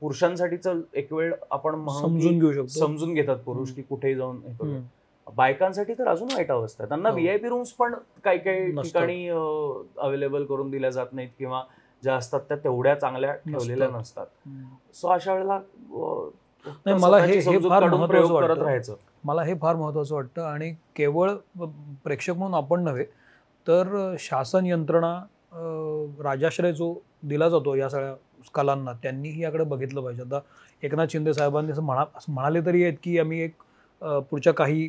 पुरुषांसाठीचं एक वेळ आपण समजून घेऊ शकतो समजून घेतात पुरुष. की कुठेही जाऊन हे करू. बायकांसाठी तर अजून वाईट अवस्था आहे त्यांना हो. व्हीआयपी रूम्स पण काही काही. ठिकाणी अवेलेबल करून दिल्या जात नाहीत किंवा ज्या असतात त्या तेवढ्या चांगल्या ठेवलेल्या नसतात. सो अशा वेळेला नाही, मला हे- हे फार करत वाटतं. राहायचं मला हे फार महत्त्वाचं वाटतं आणि केवळ प्रेक्षक म्हणून आपण नव्हे तर शासन यंत्रणा राजाश्रय जो दिला जातो या सगळ्या कलांना त्यांनीही याकडे बघितलं पाहिजे आता एकनाथ शिंदे साहेबांनी असं म्हणा म्हणाले तरी आहेत की आम्ही एक पुढच्या काही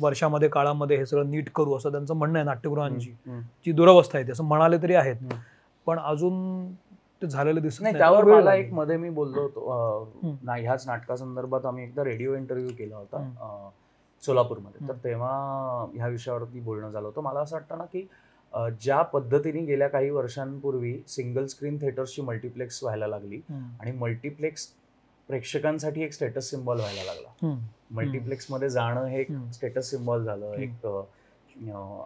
वर्षामध्ये काळामध्ये हे सगळं नीट करू असं त्यांचं म्हणणं आहे नाट्यगृहांची. जी दुरवस्था आहे असं म्हणाले तरी आहेत. पण अजून ते झालेलं दिसत नाही नाही त्यावर मला. एक मध्ये मी बोललो होतो अं, हम्म. ना ह्याच नाटकासंदर्भात आम्ही एकदा रेडिओ इंटरव्ह्यू केला होता सोलापूरमध्ये तर. तेव्हा ह्या विषयावरती बोलणं झालं होतं मला असं वाटतं ना की ज्या पद्धतीने गेल्या काही वर्षांपूर्वी सिंगल स्क्रीन थिएटर्सची मल्टिप्लेक्स व्हायला लागली. आणि मल्टिप्लेक्स प्रेक्षकांसाठी एक स्टेटस सिम्बॉल व्हायला लागला हम्म. मल्टिप्लेक्समध्ये जाणं हे एक. स्टेटस सिम्बॉल झालं. एक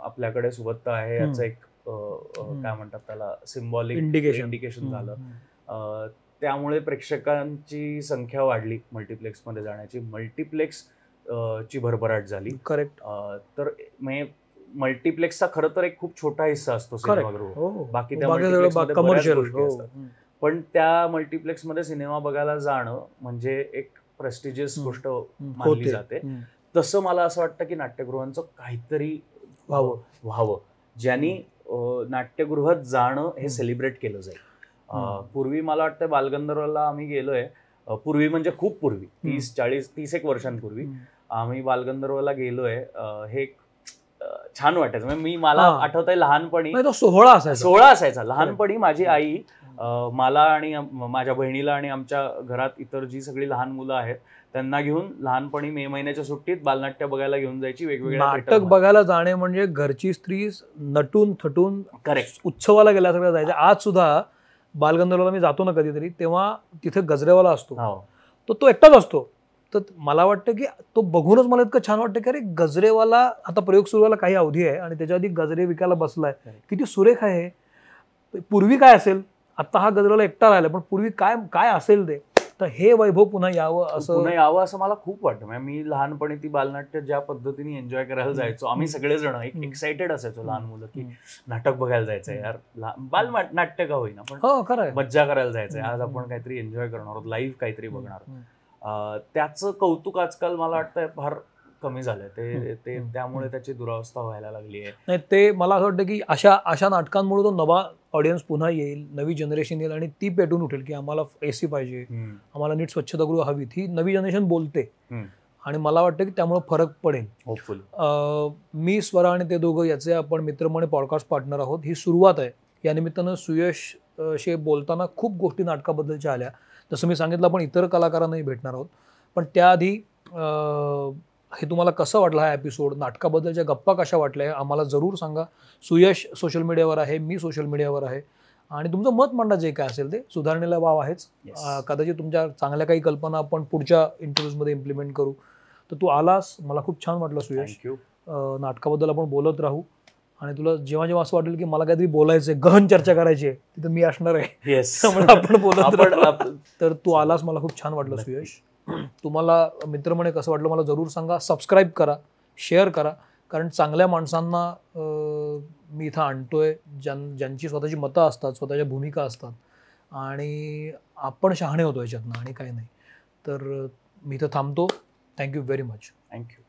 आपल्याकडे सुबत्ता आहे याचं. एक. काय म्हणतात त्याला सिम्बॉलिक Indication. इंडिकेशन झालं त्यामुळे प्रेक्षकांची संख्या वाढली मल्टिप्लेक्समध्ये जाण्याची मल्टिप्लेक्स ची भरभराट झाली करेक्ट तर म्हणजे मल्टिप्लेक्सचा खरं तर एक खूप छोटा हिस्सा असतो सिनेमागृह हो बाकी त्या बाकी बऱ्याच कमर्शियल हो. पण त्या मल्टिप्लेक्समध्ये सिनेमा बघायला जाणं म्हणजे एक प्रेस्टिजियस. गोष्ट मानली. जाते. तसं मला असं वाटतं की नाट्यगृहांचं काहीतरी व्हावं. व्हावं ज्यांनी नाट्यगृहात जाणं हे. सेलिब्रेट केलं जाईल. पूर्वी मला वाटतं बालगंधर्वला आम्ही गेलोय पूर्वी म्हणजे खूप पूर्वी तीस चाळीस तीस एक वर्षांपूर्वी. आम्ही बालगंधर्वला गेलोय हे एक, छान वाटायचं. म्हणजे मी मला हा. आठवत आहे लहानपणी नाही तो सोहळा असायचा. सोहळा असायचा. लहानपणी माझी आई अं, मला आणि आम- माझ्या बहिणीला आणि आमच्या घरात इतर जी सगळी लहान मुलं आहेत त्यांना घेऊन लहानपणी मे महिन्याच्या सुट्टीत बालनाट्य बघायला घेऊन जायची वेगवेगळ्या नाटक बघायला जाणे म्हणजे घरची स्त्री नटून थटून करेक्ट उत्सवाला गेल्या सगळं जायचं आज सुद्धा बालगंधर्वला मी जातो ना कधीतरी तेव्हा तिथे गजरेवाला असतो. हो. तो तो एकटाच असतो. तर मला वाटतं की तो बघूनच मला इतकं छान वाटतं की अरे गजरेवाला आता प्रयोग सुरू व्हायला काही अवधी आहे आणि त्याच्या आधी गजरे विकायला बसलाय. किती सुरेख आहे. पूर्वी काय असेल? आता हा गजरेवाला एकटा राहिला पण पूर्वी काय काय असेल ते? तर हे वैभव पुन्हा यावं असं पुन्हा यावं असं मला खूप वाटतं. म्हणजे मी लहानपणी ती बालनाट्य ज्या पद्धतीने एन्जॉय करायला जायचो आम्ही सगळेजण एक हम्म. एक्साइटेड असायचो लहान मुलं की. नाटक बघायला जायचंय. यार बाल नाट्य का होईना पण हो मज्जा करायला जायचंय. आज. आपण काहीतरी एन्जॉय करणार आहोत लाईव्ह काहीतरी बघणार त्याचं कौतुक आजकाल मला वाटतं फार कमी झालंय. ते. ते. त्यामुळे त्याची दुरावस्था व्हायला लागली आहे. नाही ते मला असं वाटतं की अशा अशा नाटकांमुळे तो नवा ऑडियन्स पुन्हा येईल नवी जनरेशन येईल आणि ती पेटून उठेल की आम्हाला ए सी पाहिजे आम्हाला नीट स्वच्छतागृह हवीत. ही नवी जनरेशन बोलते. आणि मला वाटतं की त्यामुळे फरक पडेल. होपफुल मी स्वरा आणि ते दोघं याचे आपण मित्रमणे पॉडकास्ट पार्टनर आहोत. ही सुरुवात आहे. या निमित्तानं सुयश अं, शी बोलताना खूप गोष्टी नाटकाबद्दलच्या आल्या. जसं मी सांगितलं आपण इतर कलाकारांनाही भेटणार आहोत. पण त्याआधी हे तुम्हाला कसं वाटलं हा एपिसोड नाटकाबद्दलच्या गप्पा कशा वाटल्या? हे आम्हाला जरूर सांगा. सुयश सोशल मीडियावर आहे मी सोशल मीडियावर आहे. आणि तुमचं मत मांडा जे काय असेल ते सुधारणेला वाव आहेच. कदाचित तुमच्या चांगल्या काही कल्पना आपण पुढच्या इंटरव्ह्यूजमध्ये इम्प्लिमेंट करू. तर तू आलास. मला खूप छान वाटलं सुयश. नाटकाबद्दल आपण बोलत राहू. आणि तुला जेव्हा जेव्हा असं वाटेल की मला काहीतरी बोलायचं आहे गहन चर्चा करायची आहे तिथं मी असणार आहे. येस *laughs* त्यामुळे आपण बोलत तर तू आलास मला खूप छान वाटलं. सुयश. तुम्हाला मित्रमणे कसं वाटलं मला जरूर सांगा. सबस्क्राईब करा शेअर करा. कारण चांगल्या माणसांना मी इथं आणतोय ज्यां ज्यांची स्वतःची मतं असतात स्वतःच्या भूमिका असतात. आणि आपण शहाणे होतो याच्यातनं आणि काही नाही. तर मी इथं थांबतो. Thank you very much thank you